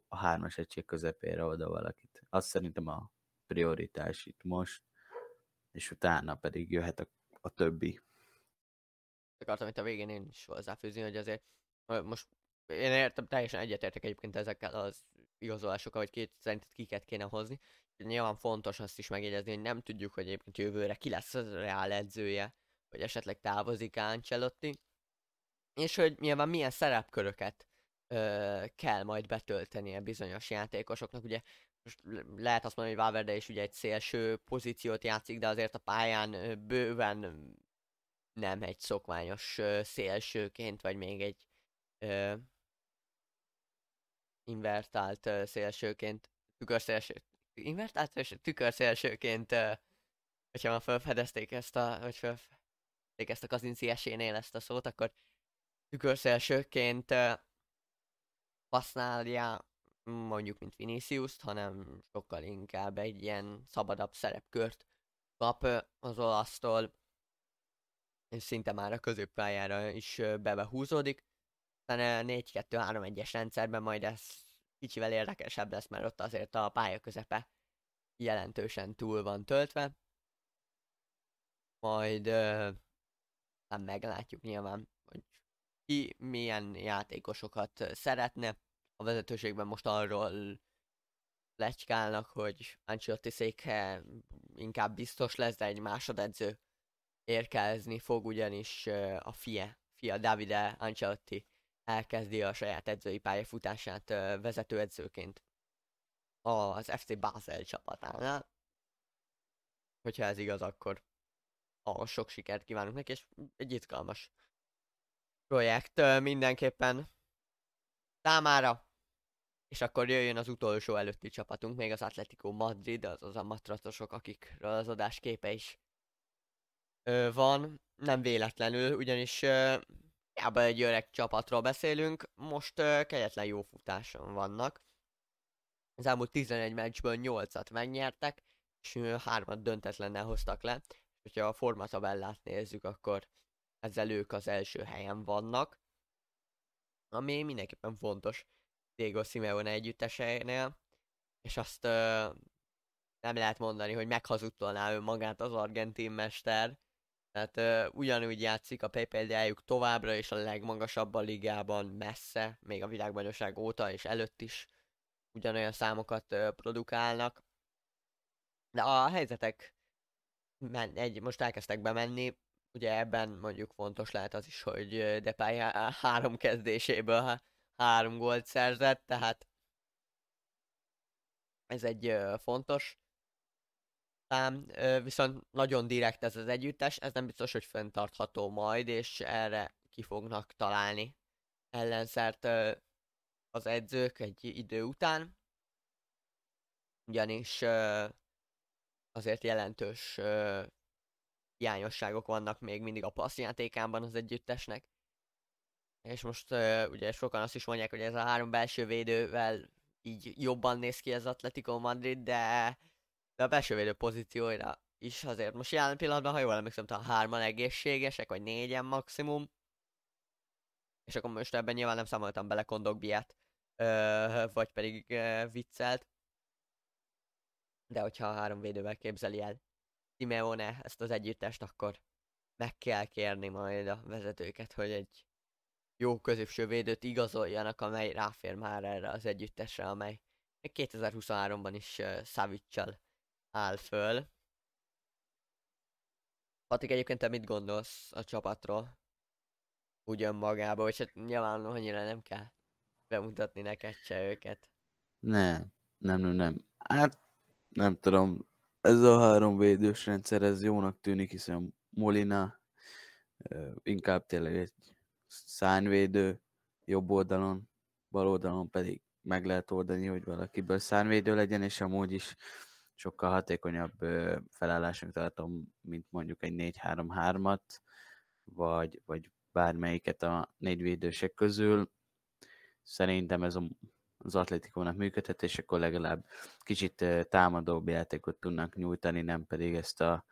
a hármas egység közepére oda valakit. Azt szerintem a prioritás itt most, és utána pedig jöhet a, a többi. Akartam itt a végén én is hozzáfűzni, hogy azért most én értem, teljesen egyetértek egyébként ezekkel az igazolásokkal, hogy két szerinted kiket kéne hozni. Nyilván fontos azt is megjegyezni, hogy nem tudjuk, hogy egyébként jövőre ki lesz az reál edzője, vagy esetleg távozik Ancelotti, és hogy nyilván milyen szerepköröket ö, kell majd betöltenie bizonyos játékosoknak. Ugye most lehet azt mondani, hogy Valverde is ugye egy szélső pozíciót játszik, de azért a pályán bőven nem egy szokványos szélsőként, vagy még egy ö, invertált szélsőként, tükörszélső, invertált szélső, tükörszélsőként, hogyha már felfedezték ezt a, vagy felfedezték ezt a Kazinci esénél ezt a szót, akkor tükörszélsőként használja mondjuk, mint vinicius hanem sokkal inkább egy ilyen szabadabb szerepkört kap az olasztól, és szinte már a középpályára is bebehúzódik. Aztán 4-2-3-1-es rendszerben majd ez kicsivel érdekesebb lesz, mert ott azért a pálya közepe jelentősen túl van töltve. Majd nem meglátjuk nyilván, hogy ki milyen játékosokat szeretne. A vezetőségben most arról lecskálnak, hogy Ancelotti széke inkább biztos lesz, de egy másodedző érkezni fog, ugyanis a fia, fia Davide Ancelotti elkezdi a saját edzői pályafutását vezetőedzőként az FC Basel csapatánál. Hogyha ez igaz, akkor a sok sikert kívánunk neki, és egy izgalmas projekt mindenképpen számára. És akkor jöjjön az utolsó előtti csapatunk, még az Atletico Madrid, azaz a matracosok, akikről az adás képe is van, nem véletlenül, ugyanis hiába egy öreg csapatról beszélünk, most ö, kegyetlen jó futáson vannak. Az elmúlt 11 meccsből 8-at megnyertek, és ö, 3-at döntetlennel hoztak le. Hogyha a formatabellát nézzük, akkor ezzel ők az első helyen vannak. Ami mindenképpen fontos Diego Simeone együtteseinél, és azt ö, nem lehet mondani, hogy meghazudtolná önmagát az argentin mester, tehát uh, ugyanúgy játszik a PPD-juk továbbra is a legmagasabb a ligában messze, még a világbajnokság óta és előtt is ugyanolyan számokat uh, produkálnak. De a helyzetek men- egy, most elkezdtek bemenni, ugye ebben mondjuk fontos lehet az is, hogy Depay három kezdéséből három gólt szerzett, tehát ez egy uh, fontos szám, viszont nagyon direkt ez az együttes, ez nem biztos, hogy fenntartható majd, és erre ki fognak találni ellenszert az edzők egy idő után, ugyanis azért jelentős hiányosságok vannak még mindig a passzjátékában az együttesnek. És most ugye sokan azt is mondják, hogy ez a három belső védővel így jobban néz ki az Atletico Madrid, de de a belső védő pozícióira is azért most jelen pillanatban, ha jól emlékszem, a hárman egészségesek, vagy négyen maximum. És akkor most ebben nyilván nem számoltam bele Kondogbiát, vagy pedig ö, viccelt. De hogyha a három védővel képzeli el Simeone ezt az együttest, akkor meg kell kérni majd a vezetőket, hogy egy jó középső védőt igazoljanak, amely ráfér már erre az együttesre, amely 2023-ban is uh, Savicsal áll föl. Patik, egyébként te mit gondolsz a csapatról? Úgy önmagában, hogy hát nyilván annyira nem kell bemutatni neked se őket. Nem, nem, nem, nem. Hát nem tudom, ez a három védős rendszer, ez jónak tűnik, hiszen Molina inkább tényleg egy szárnyvédő jobb oldalon, bal oldalon pedig meg lehet oldani, hogy valakiből szárnyvédő legyen, és amúgy is sokkal hatékonyabb felállásnak tartom, mint mondjuk egy 4-3-3-at, vagy, vagy bármelyiket a négy védősek közül. Szerintem ez az atletikónak működhet, és akkor legalább kicsit támadóbb játékot tudnak nyújtani, nem pedig ezt a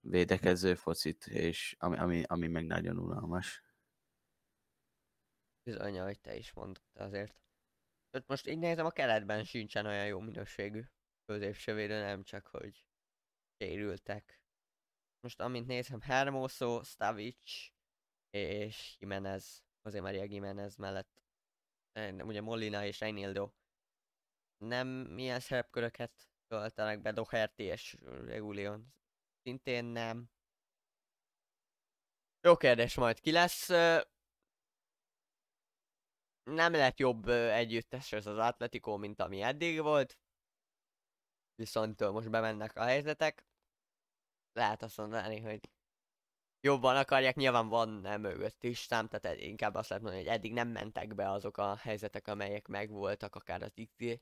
védekező focit, és ami, ami, ami meg nagyon unalmas. Bizony, ahogy te is mondtad azért. Most így nézem, a keretben sincsen olyan jó minőségű középsővédő, nem csak, hogy sérültek. Most amint nézem, Hermoso, Stavic és Jimenez, azért Maria Jimenez mellett ugye Molina és Reinildo nem milyen szerepköröket töltenek be, Doherty és Regulion szintén nem. Jó kérdés majd ki lesz. Nem lett jobb együttes ez az Atletico, mint ami eddig volt. Viszont most bemennek a helyzetek. Lehet azt mondani, hogy jobban akarják, nyilván van nem mögött is szám, tehát inkább azt lehet mondani, hogy eddig nem mentek be azok a helyzetek, amelyek megvoltak, akár az XG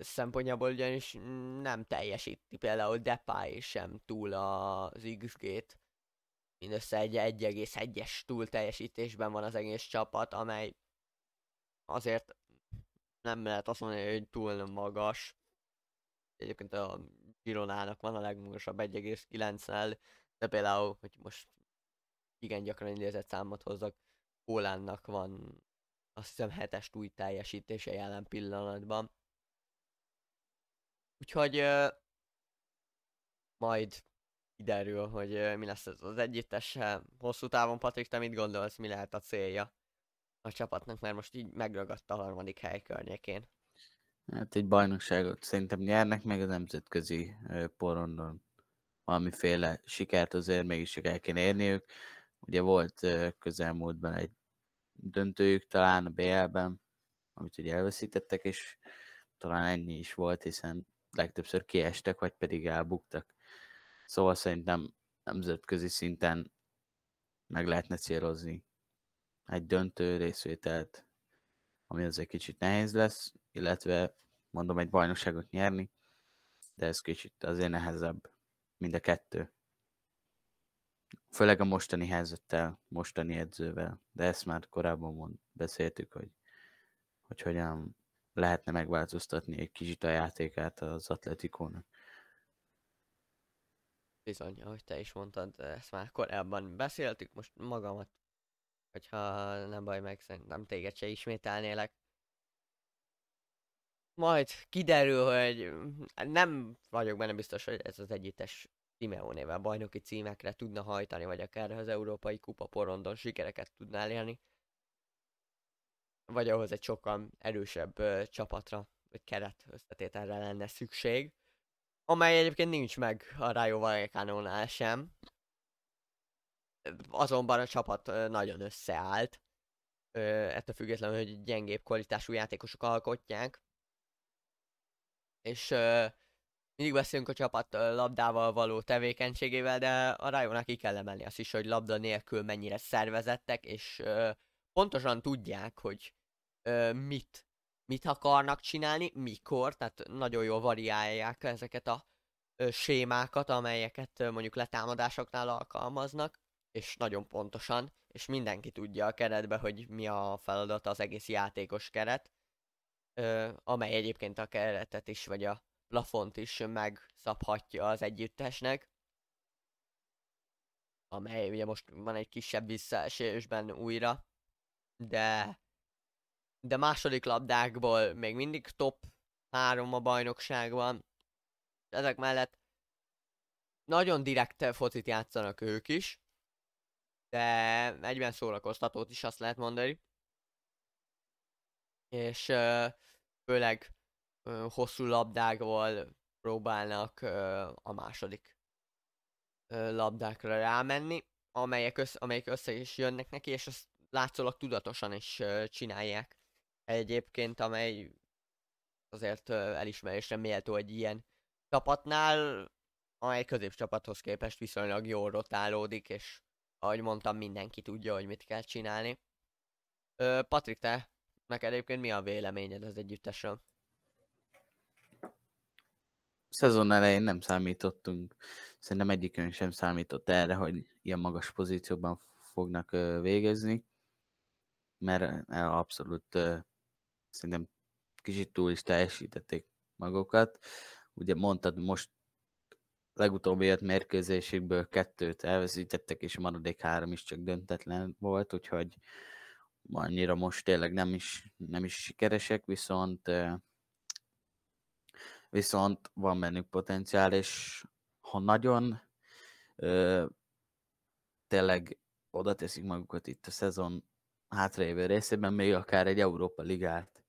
szempontjából, ugyanis nem teljesíti például Depay sem túl az XG-t. Mindössze egy 1,1-es túl teljesítésben van az egész csapat, amely azért nem lehet azt mondani, hogy túl magas. Egyébként a Gironának van a legmagasabb 1,9-nel, de például, hogy most igen gyakran idézett számot hozzak, Kólánnak van azt hiszem hetes új teljesítése jelen pillanatban. Úgyhogy majd kiderül, hogy mi lesz ez az együttese. Hosszú távon, Patrik, te mit gondolsz, mi lehet a célja a csapatnak, mert most így megragadta a harmadik hely környékén. Hát egy bajnokságot szerintem nyernek meg a nemzetközi porondon valamiféle sikert azért mégis el kéne érniük. Ugye volt közelmúltban egy döntőjük talán a BL-ben, amit ugye elveszítettek, és talán ennyi is volt, hiszen legtöbbször kiestek, vagy pedig elbuktak. Szóval szerintem nemzetközi szinten meg lehetne célozni egy döntő részvételt, ami azért kicsit nehéz lesz, illetve mondom egy bajnokságot nyerni, de ez kicsit azért nehezebb mind a kettő. Főleg a mostani helyzettel, mostani edzővel, de ezt már korábban mond, beszéltük, hogy, hogy hogyan lehetne megváltoztatni egy kicsit a játékát az atletikónak. Bizony, ahogy te is mondtad, ezt már korábban beszéltük, most magamat, hogyha nem baj meg, szerintem téged se ismételnélek. Majd kiderül, hogy nem vagyok benne biztos, hogy ez az együttes Simeonével bajnoki címekre tudna hajtani, vagy akár az Európai Kupa porondon sikereket tudná elérni. Vagy ahhoz egy sokkal erősebb ö, csapatra, vagy keret összetételre lenne szükség, amely egyébként nincs meg a Rayo Vallecano-nál sem. Azonban a csapat nagyon összeállt. Ettől függetlenül, hogy gyengébb kvalitású játékosok alkotják. És mindig beszélünk a csapat labdával való tevékenységével, de a Rajónak ki kell emelni azt is, hogy labda nélkül mennyire szervezettek, és pontosan tudják, hogy mit, mit akarnak csinálni, mikor, tehát nagyon jól variálják ezeket a sémákat, amelyeket mondjuk letámadásoknál alkalmaznak, és nagyon pontosan, és mindenki tudja a keretbe, hogy mi a feladat az egész játékos keret, ö, amely egyébként a keretet is, vagy a plafont is megszabhatja az együttesnek, amely ugye most van egy kisebb visszaesésben újra, de de második labdákból még mindig top három a bajnokságban. Ezek mellett nagyon direkt focit játszanak ők is, de egyben szórakoztatót is azt lehet mondani. És főleg hosszú labdákból próbálnak a második labdákra rámenni, amelyek, össze, amelyek össze is jönnek neki, és azt látszólag tudatosan is csinálják. Egyébként, amely azért elismerésre méltó egy ilyen csapatnál, amely középcsapathoz képest viszonylag jól rotálódik, és ahogy mondtam, mindenki tudja, hogy mit kell csinálni. Patrik, te neked egyébként mi a véleményed az együttesről? szezon elején nem számítottunk, szerintem egyikünk sem számított erre, hogy ilyen magas pozícióban fognak végezni, mert abszolút szerintem kicsit túl is teljesítették magukat. Ugye mondtad, most legutóbbi öt mérkőzésükből kettőt elveszítettek, és a maradék három is csak döntetlen volt, úgyhogy annyira most tényleg nem is, nem is sikeresek, viszont viszont van bennük potenciál, és ha nagyon ö, tényleg oda teszik magukat itt a szezon hátralévő részében, még akár egy Európa Ligát,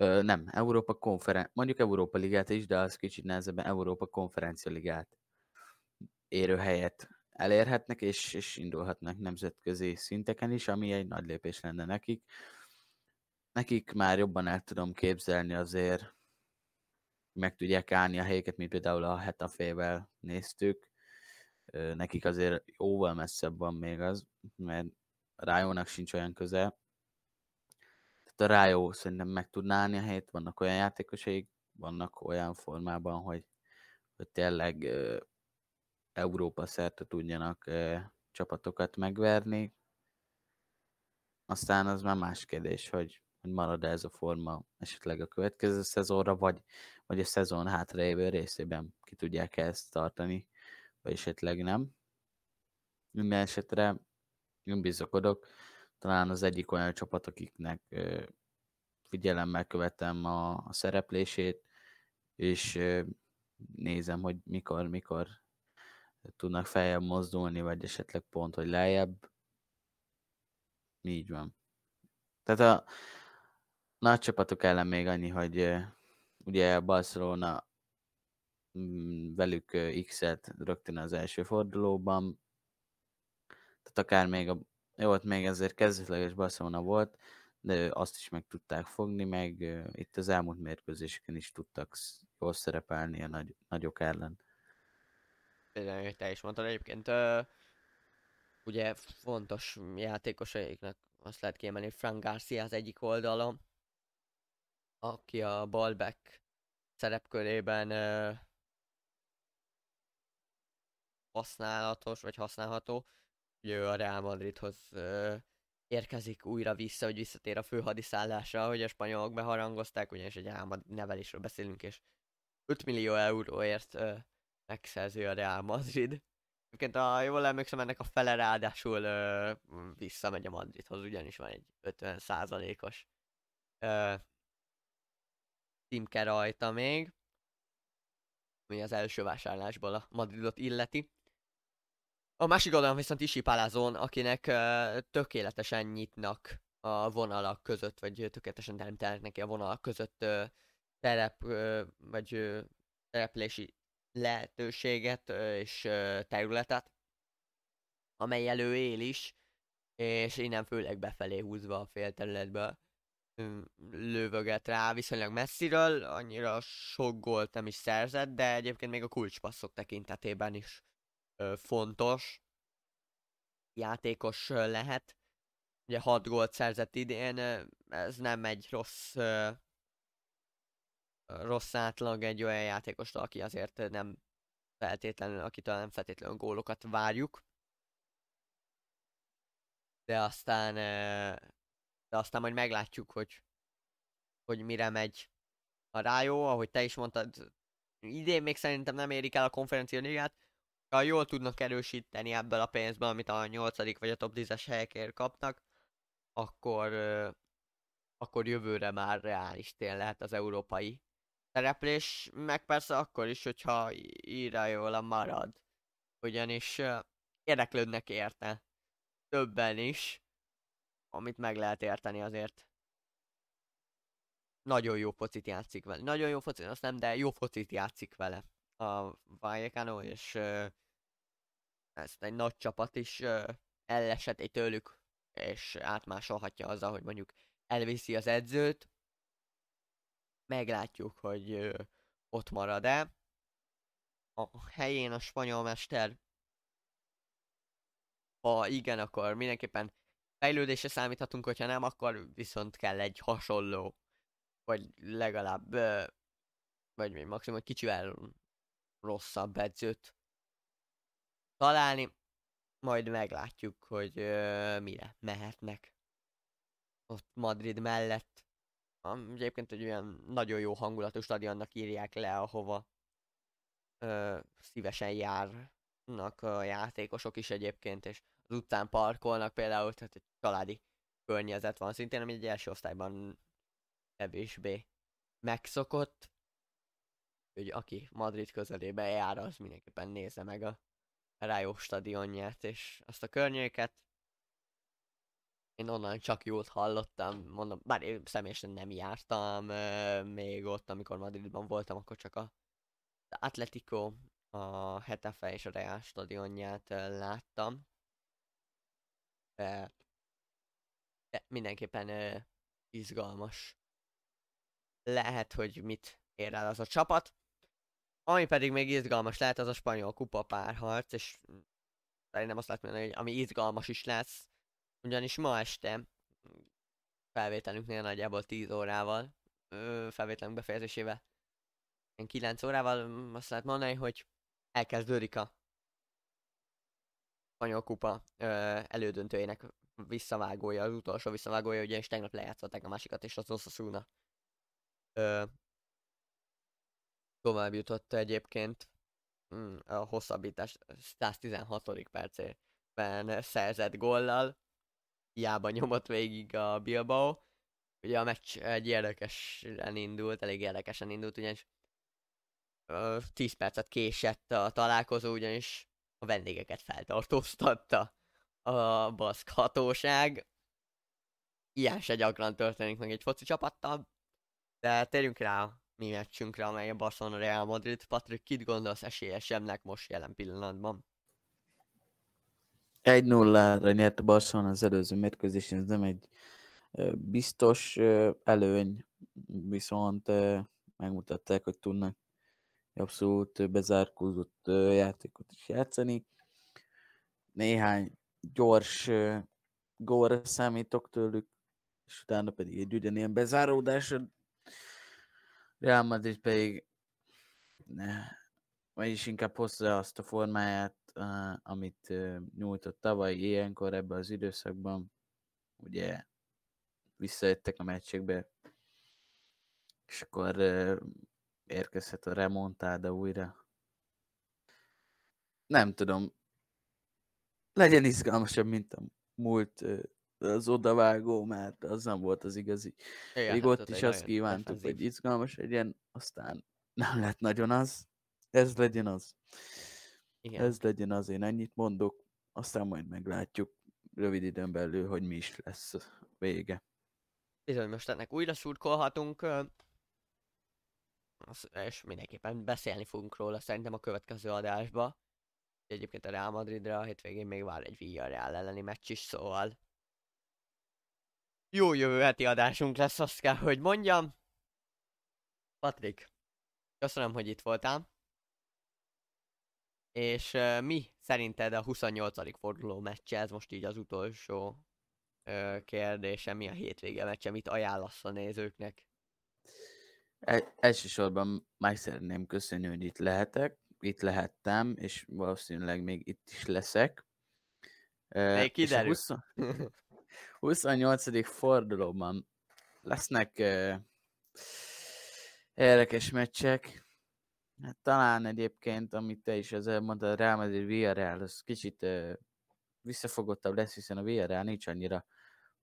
ö, nem, Európa konferen, mondjuk Európa Ligát is, de az kicsit nehezebben Európa Konferencia Ligát érő helyet elérhetnek, és, és indulhatnak nemzetközi szinteken is, ami egy nagy lépés lenne nekik. Nekik már jobban el tudom képzelni azért, meg tudják állni a helyeket, mint például a Hetafével néztük. Nekik azért jóval messzebb van még az, mert Rájónak sincs olyan köze. A Rájó szerintem meg tudná állni a helyét, vannak olyan játékosaik, vannak olyan formában, hogy, hogy tényleg Európa szerte tudjanak csapatokat megverni. Aztán az már más kérdés, hogy, hogy marad ez a forma esetleg a következő szezonra, vagy, vagy a szezon hátralévő részében ki tudják -e ezt tartani, vagy esetleg nem. Minden esetre én bizakodok. Talán az egyik olyan csapat, akiknek figyelemmel követem a, a szereplését, és nézem, hogy mikor, mikor tudnak feljebb mozdulni, vagy esetleg pont, hogy lejjebb. Így van. Tehát a nagy csapatok ellen még annyi, hogy ugye a Barcelona mm, velük X-et rögtön az első fordulóban, tehát akár még a, jó, ott még ezért kezdetleges Barcelona volt, de azt is meg tudták fogni, meg itt az elmúlt mérkőzéseken is tudtak jól szerepelni a nagy, nagyok ellen. Tényleg, te is mondtad egyébként, ugye fontos játékosaiknak azt lehet kiemelni, Frank Garcia az egyik oldalon, aki a ballback szerepkörében uh, használatos, vagy használható. Ugye ő a Real Madridhoz uh, érkezik újra vissza, hogy visszatér a főhadiszállásra, hogy a spanyolok beharangozták, ugyanis egy álmad nevelésről beszélünk, és 5 millió euróért uh, megszerzi a Real Madrid. Egyébként, ha jól emlékszem, ennek a fele ráadásul ö, visszamegy a Madridhoz, ugyanis van egy 50%-os ö, címke rajta még, ami az első vásárlásból a Madridot illeti. A másik oldalon viszont Isi Palazon, akinek ö, tökéletesen nyitnak a vonalak között, vagy tökéletesen teremtelnek neki a vonalak között ö, terep, ö, vagy ö, tereplési lehetőséget és területet, amely elő él is, és innen főleg befelé húzva a félterületből lövöget rá viszonylag messziről, annyira sok gólt nem is szerzett, de egyébként még a kulcspasszok tekintetében is fontos játékos lehet. Ugye 6 gólt szerzett idén, ez nem egy rossz rossz átlag egy olyan játékostól, aki azért nem feltétlenül, akitől nem feltétlenül gólokat várjuk. De aztán, de aztán majd meglátjuk, hogy, hogy mire megy a rájó, ahogy te is mondtad, idén még szerintem nem érik el a konferencia ligát, ha jól tudnak erősíteni ebből a pénzből, amit a 8. vagy a top 10-es helyekért kapnak, akkor, akkor jövőre már reális tél lehet az európai szereplés, meg persze akkor is, hogyha a marad. Ugyanis érdeklődnek érte. Többen is, amit meg lehet érteni azért. Nagyon jó focit játszik vele. Nagyon jó focit, azt nem, de jó focit játszik vele a Vallecano, és ezt egy nagy csapat is ellesett egy tőlük, és átmásolhatja azzal, hogy mondjuk elviszi az edzőt, meglátjuk, hogy ott marad-e. A helyén a spanyol mester, ha igen, akkor mindenképpen fejlődésre számíthatunk, hogyha nem, akkor viszont kell egy hasonló, vagy legalább, vagy még maximum egy kicsivel rosszabb edzőt találni, majd meglátjuk, hogy ö, mire mehetnek. Ott Madrid mellett. Egyébként egy olyan nagyon jó hangulatú stadionnak írják le, ahova ö, szívesen járnak a játékosok is egyébként, és az utcán parkolnak például, tehát egy családi környezet van szintén, ami egy első osztályban kevésbé megszokott. Hogy aki Madrid közelébe jár, az mindenképpen nézze meg a Rayo stadionját és azt a környéket. Én onnan csak jót hallottam, mondom, bár én személyesen nem jártam még ott, amikor Madridban voltam, akkor csak a Atletico, a Hetafe és a Real stadionját láttam. De, de mindenképpen izgalmas. Lehet, hogy mit ér el az a csapat. Ami pedig még izgalmas lehet, az a spanyol kupa párharc, és szerintem azt lehet mondani, hogy ami izgalmas is lesz, ugyanis ma este felvételünknél nagyjából 10 órával, felvételünk befejezésével, 9 órával azt lehet mondani, hogy elkezdődik a spanyol kupa ö, elődöntőjének visszavágója, az utolsó visszavágója, ugyanis tegnap lejátszották a másikat, és az Osasuna tovább jutott egyébként mm, a hosszabbítás 116. percében szerzett gollal. Hiába nyomott végig a Bilbao. Ugye a meccs egy érdekesen indult, elég érdekesen indult, ugyanis 10 percet késett a találkozó, ugyanis a vendégeket feltartóztatta a baszk hatóság. Ilyen se gyakran történik meg egy foci csapattal, de térjünk rá mi meccsünkre, amely a Barcelona Real Madrid. Patrik, kit gondolsz esélyesebbnek most jelen pillanatban? 1-0-ra nyert a Barcelona az előző mérkőzésen, ez nem egy biztos előny, viszont megmutatták, hogy tudnak abszolút bezárkózott játékot is játszani. Néhány gyors gólra számítok tőlük, és utána pedig egy ugyanilyen bezáródásra Real Madrid pedig ne, vagyis inkább hozza azt a formáját, amit nyújtott tavaly ilyenkor ebben az időszakban. Ugye visszajöttek a meccsekbe, és akkor uh, érkezhet a remontáda újra. Nem tudom. Legyen izgalmasabb, mint a múlt az odavágó, mert az nem volt az igazi. Igen, Még ott is azt kívántuk, defenzív. hogy izgalmas legyen, aztán nem lett nagyon az. Ez legyen az. Igen. Ez legyen az, én ennyit mondok, aztán majd meglátjuk rövid időn belül, hogy mi is lesz vége. Bizony, most ennek újra szurkolhatunk, és mindenképpen beszélni fogunk róla szerintem a következő adásba. Egyébként a Real Madridra a hétvégén még vár egy Villarreal elleni meccs is, szóval jó jövő heti adásunk lesz, azt kell, hogy mondjam. Patrik, köszönöm, hogy itt voltál. És uh, mi szerinted a 28. forduló meccse, ez most így az utolsó uh, kérdése, mi a hétvége meccse, mit ajánlasz a nézőknek? El, elsősorban meg szeretném köszönni, hogy itt lehetek, itt lehettem, és valószínűleg még itt is leszek. Még kiderül. 20... 28. fordulóban lesznek uh, érdekes meccsek. Hát, talán egyébként, amit te is az elmondtad, a Real Madrid Villarreal, az kicsit uh, visszafogottabb lesz, hiszen a Villarreal nincs annyira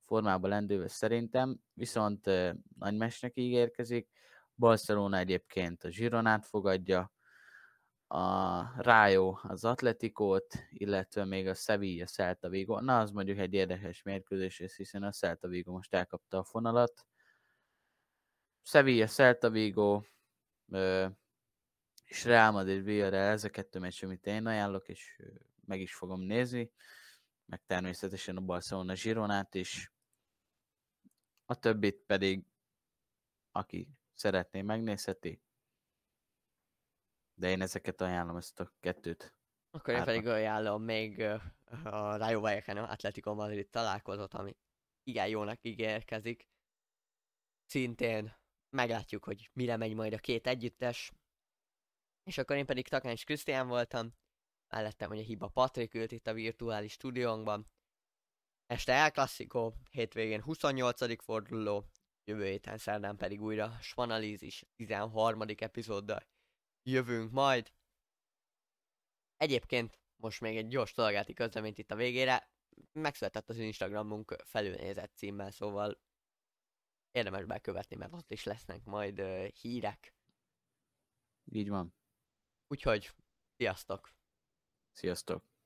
formában lendülve szerintem, viszont uh, nagy mesnek ígérkezik. Barcelona egyébként a Gironát fogadja, a Rájó az Atletikót, illetve még a Sevilla Celta Vigo. Na, az mondjuk egy érdekes mérkőzés, hiszen a Celta Vigo most elkapta a fonalat. Sevilla Celta Vigo és Real Madrid Villarreal, ez a kettő meccs, amit én ajánlok, és meg is fogom nézni, meg természetesen a Barcelona Gironát is. A többit pedig, aki szeretné, megnézheti de én ezeket ajánlom, ezt a kettőt. Akkor én pedig ajánlom még a Rayo Vallecano Atletico Madrid találkozót, ami igen jónak ígérkezik. Szintén meglátjuk, hogy mire megy majd a két együttes. És akkor én pedig Takányos Krisztián voltam, mellettem hogy a hiba Patrik ült itt a virtuális stúdiónkban. Este El Classico, hétvégén 28. forduló, jövő héten szerdán pedig újra Svanalízis 13. epizóddal jövünk majd. Egyébként most még egy gyors szolgálati közleményt itt a végére. Megszületett az Instagramunk felülnézett címmel, szóval érdemes bekövetni, mert ott is lesznek majd uh, hírek. Így van. Úgyhogy, sziasztok! Sziasztok!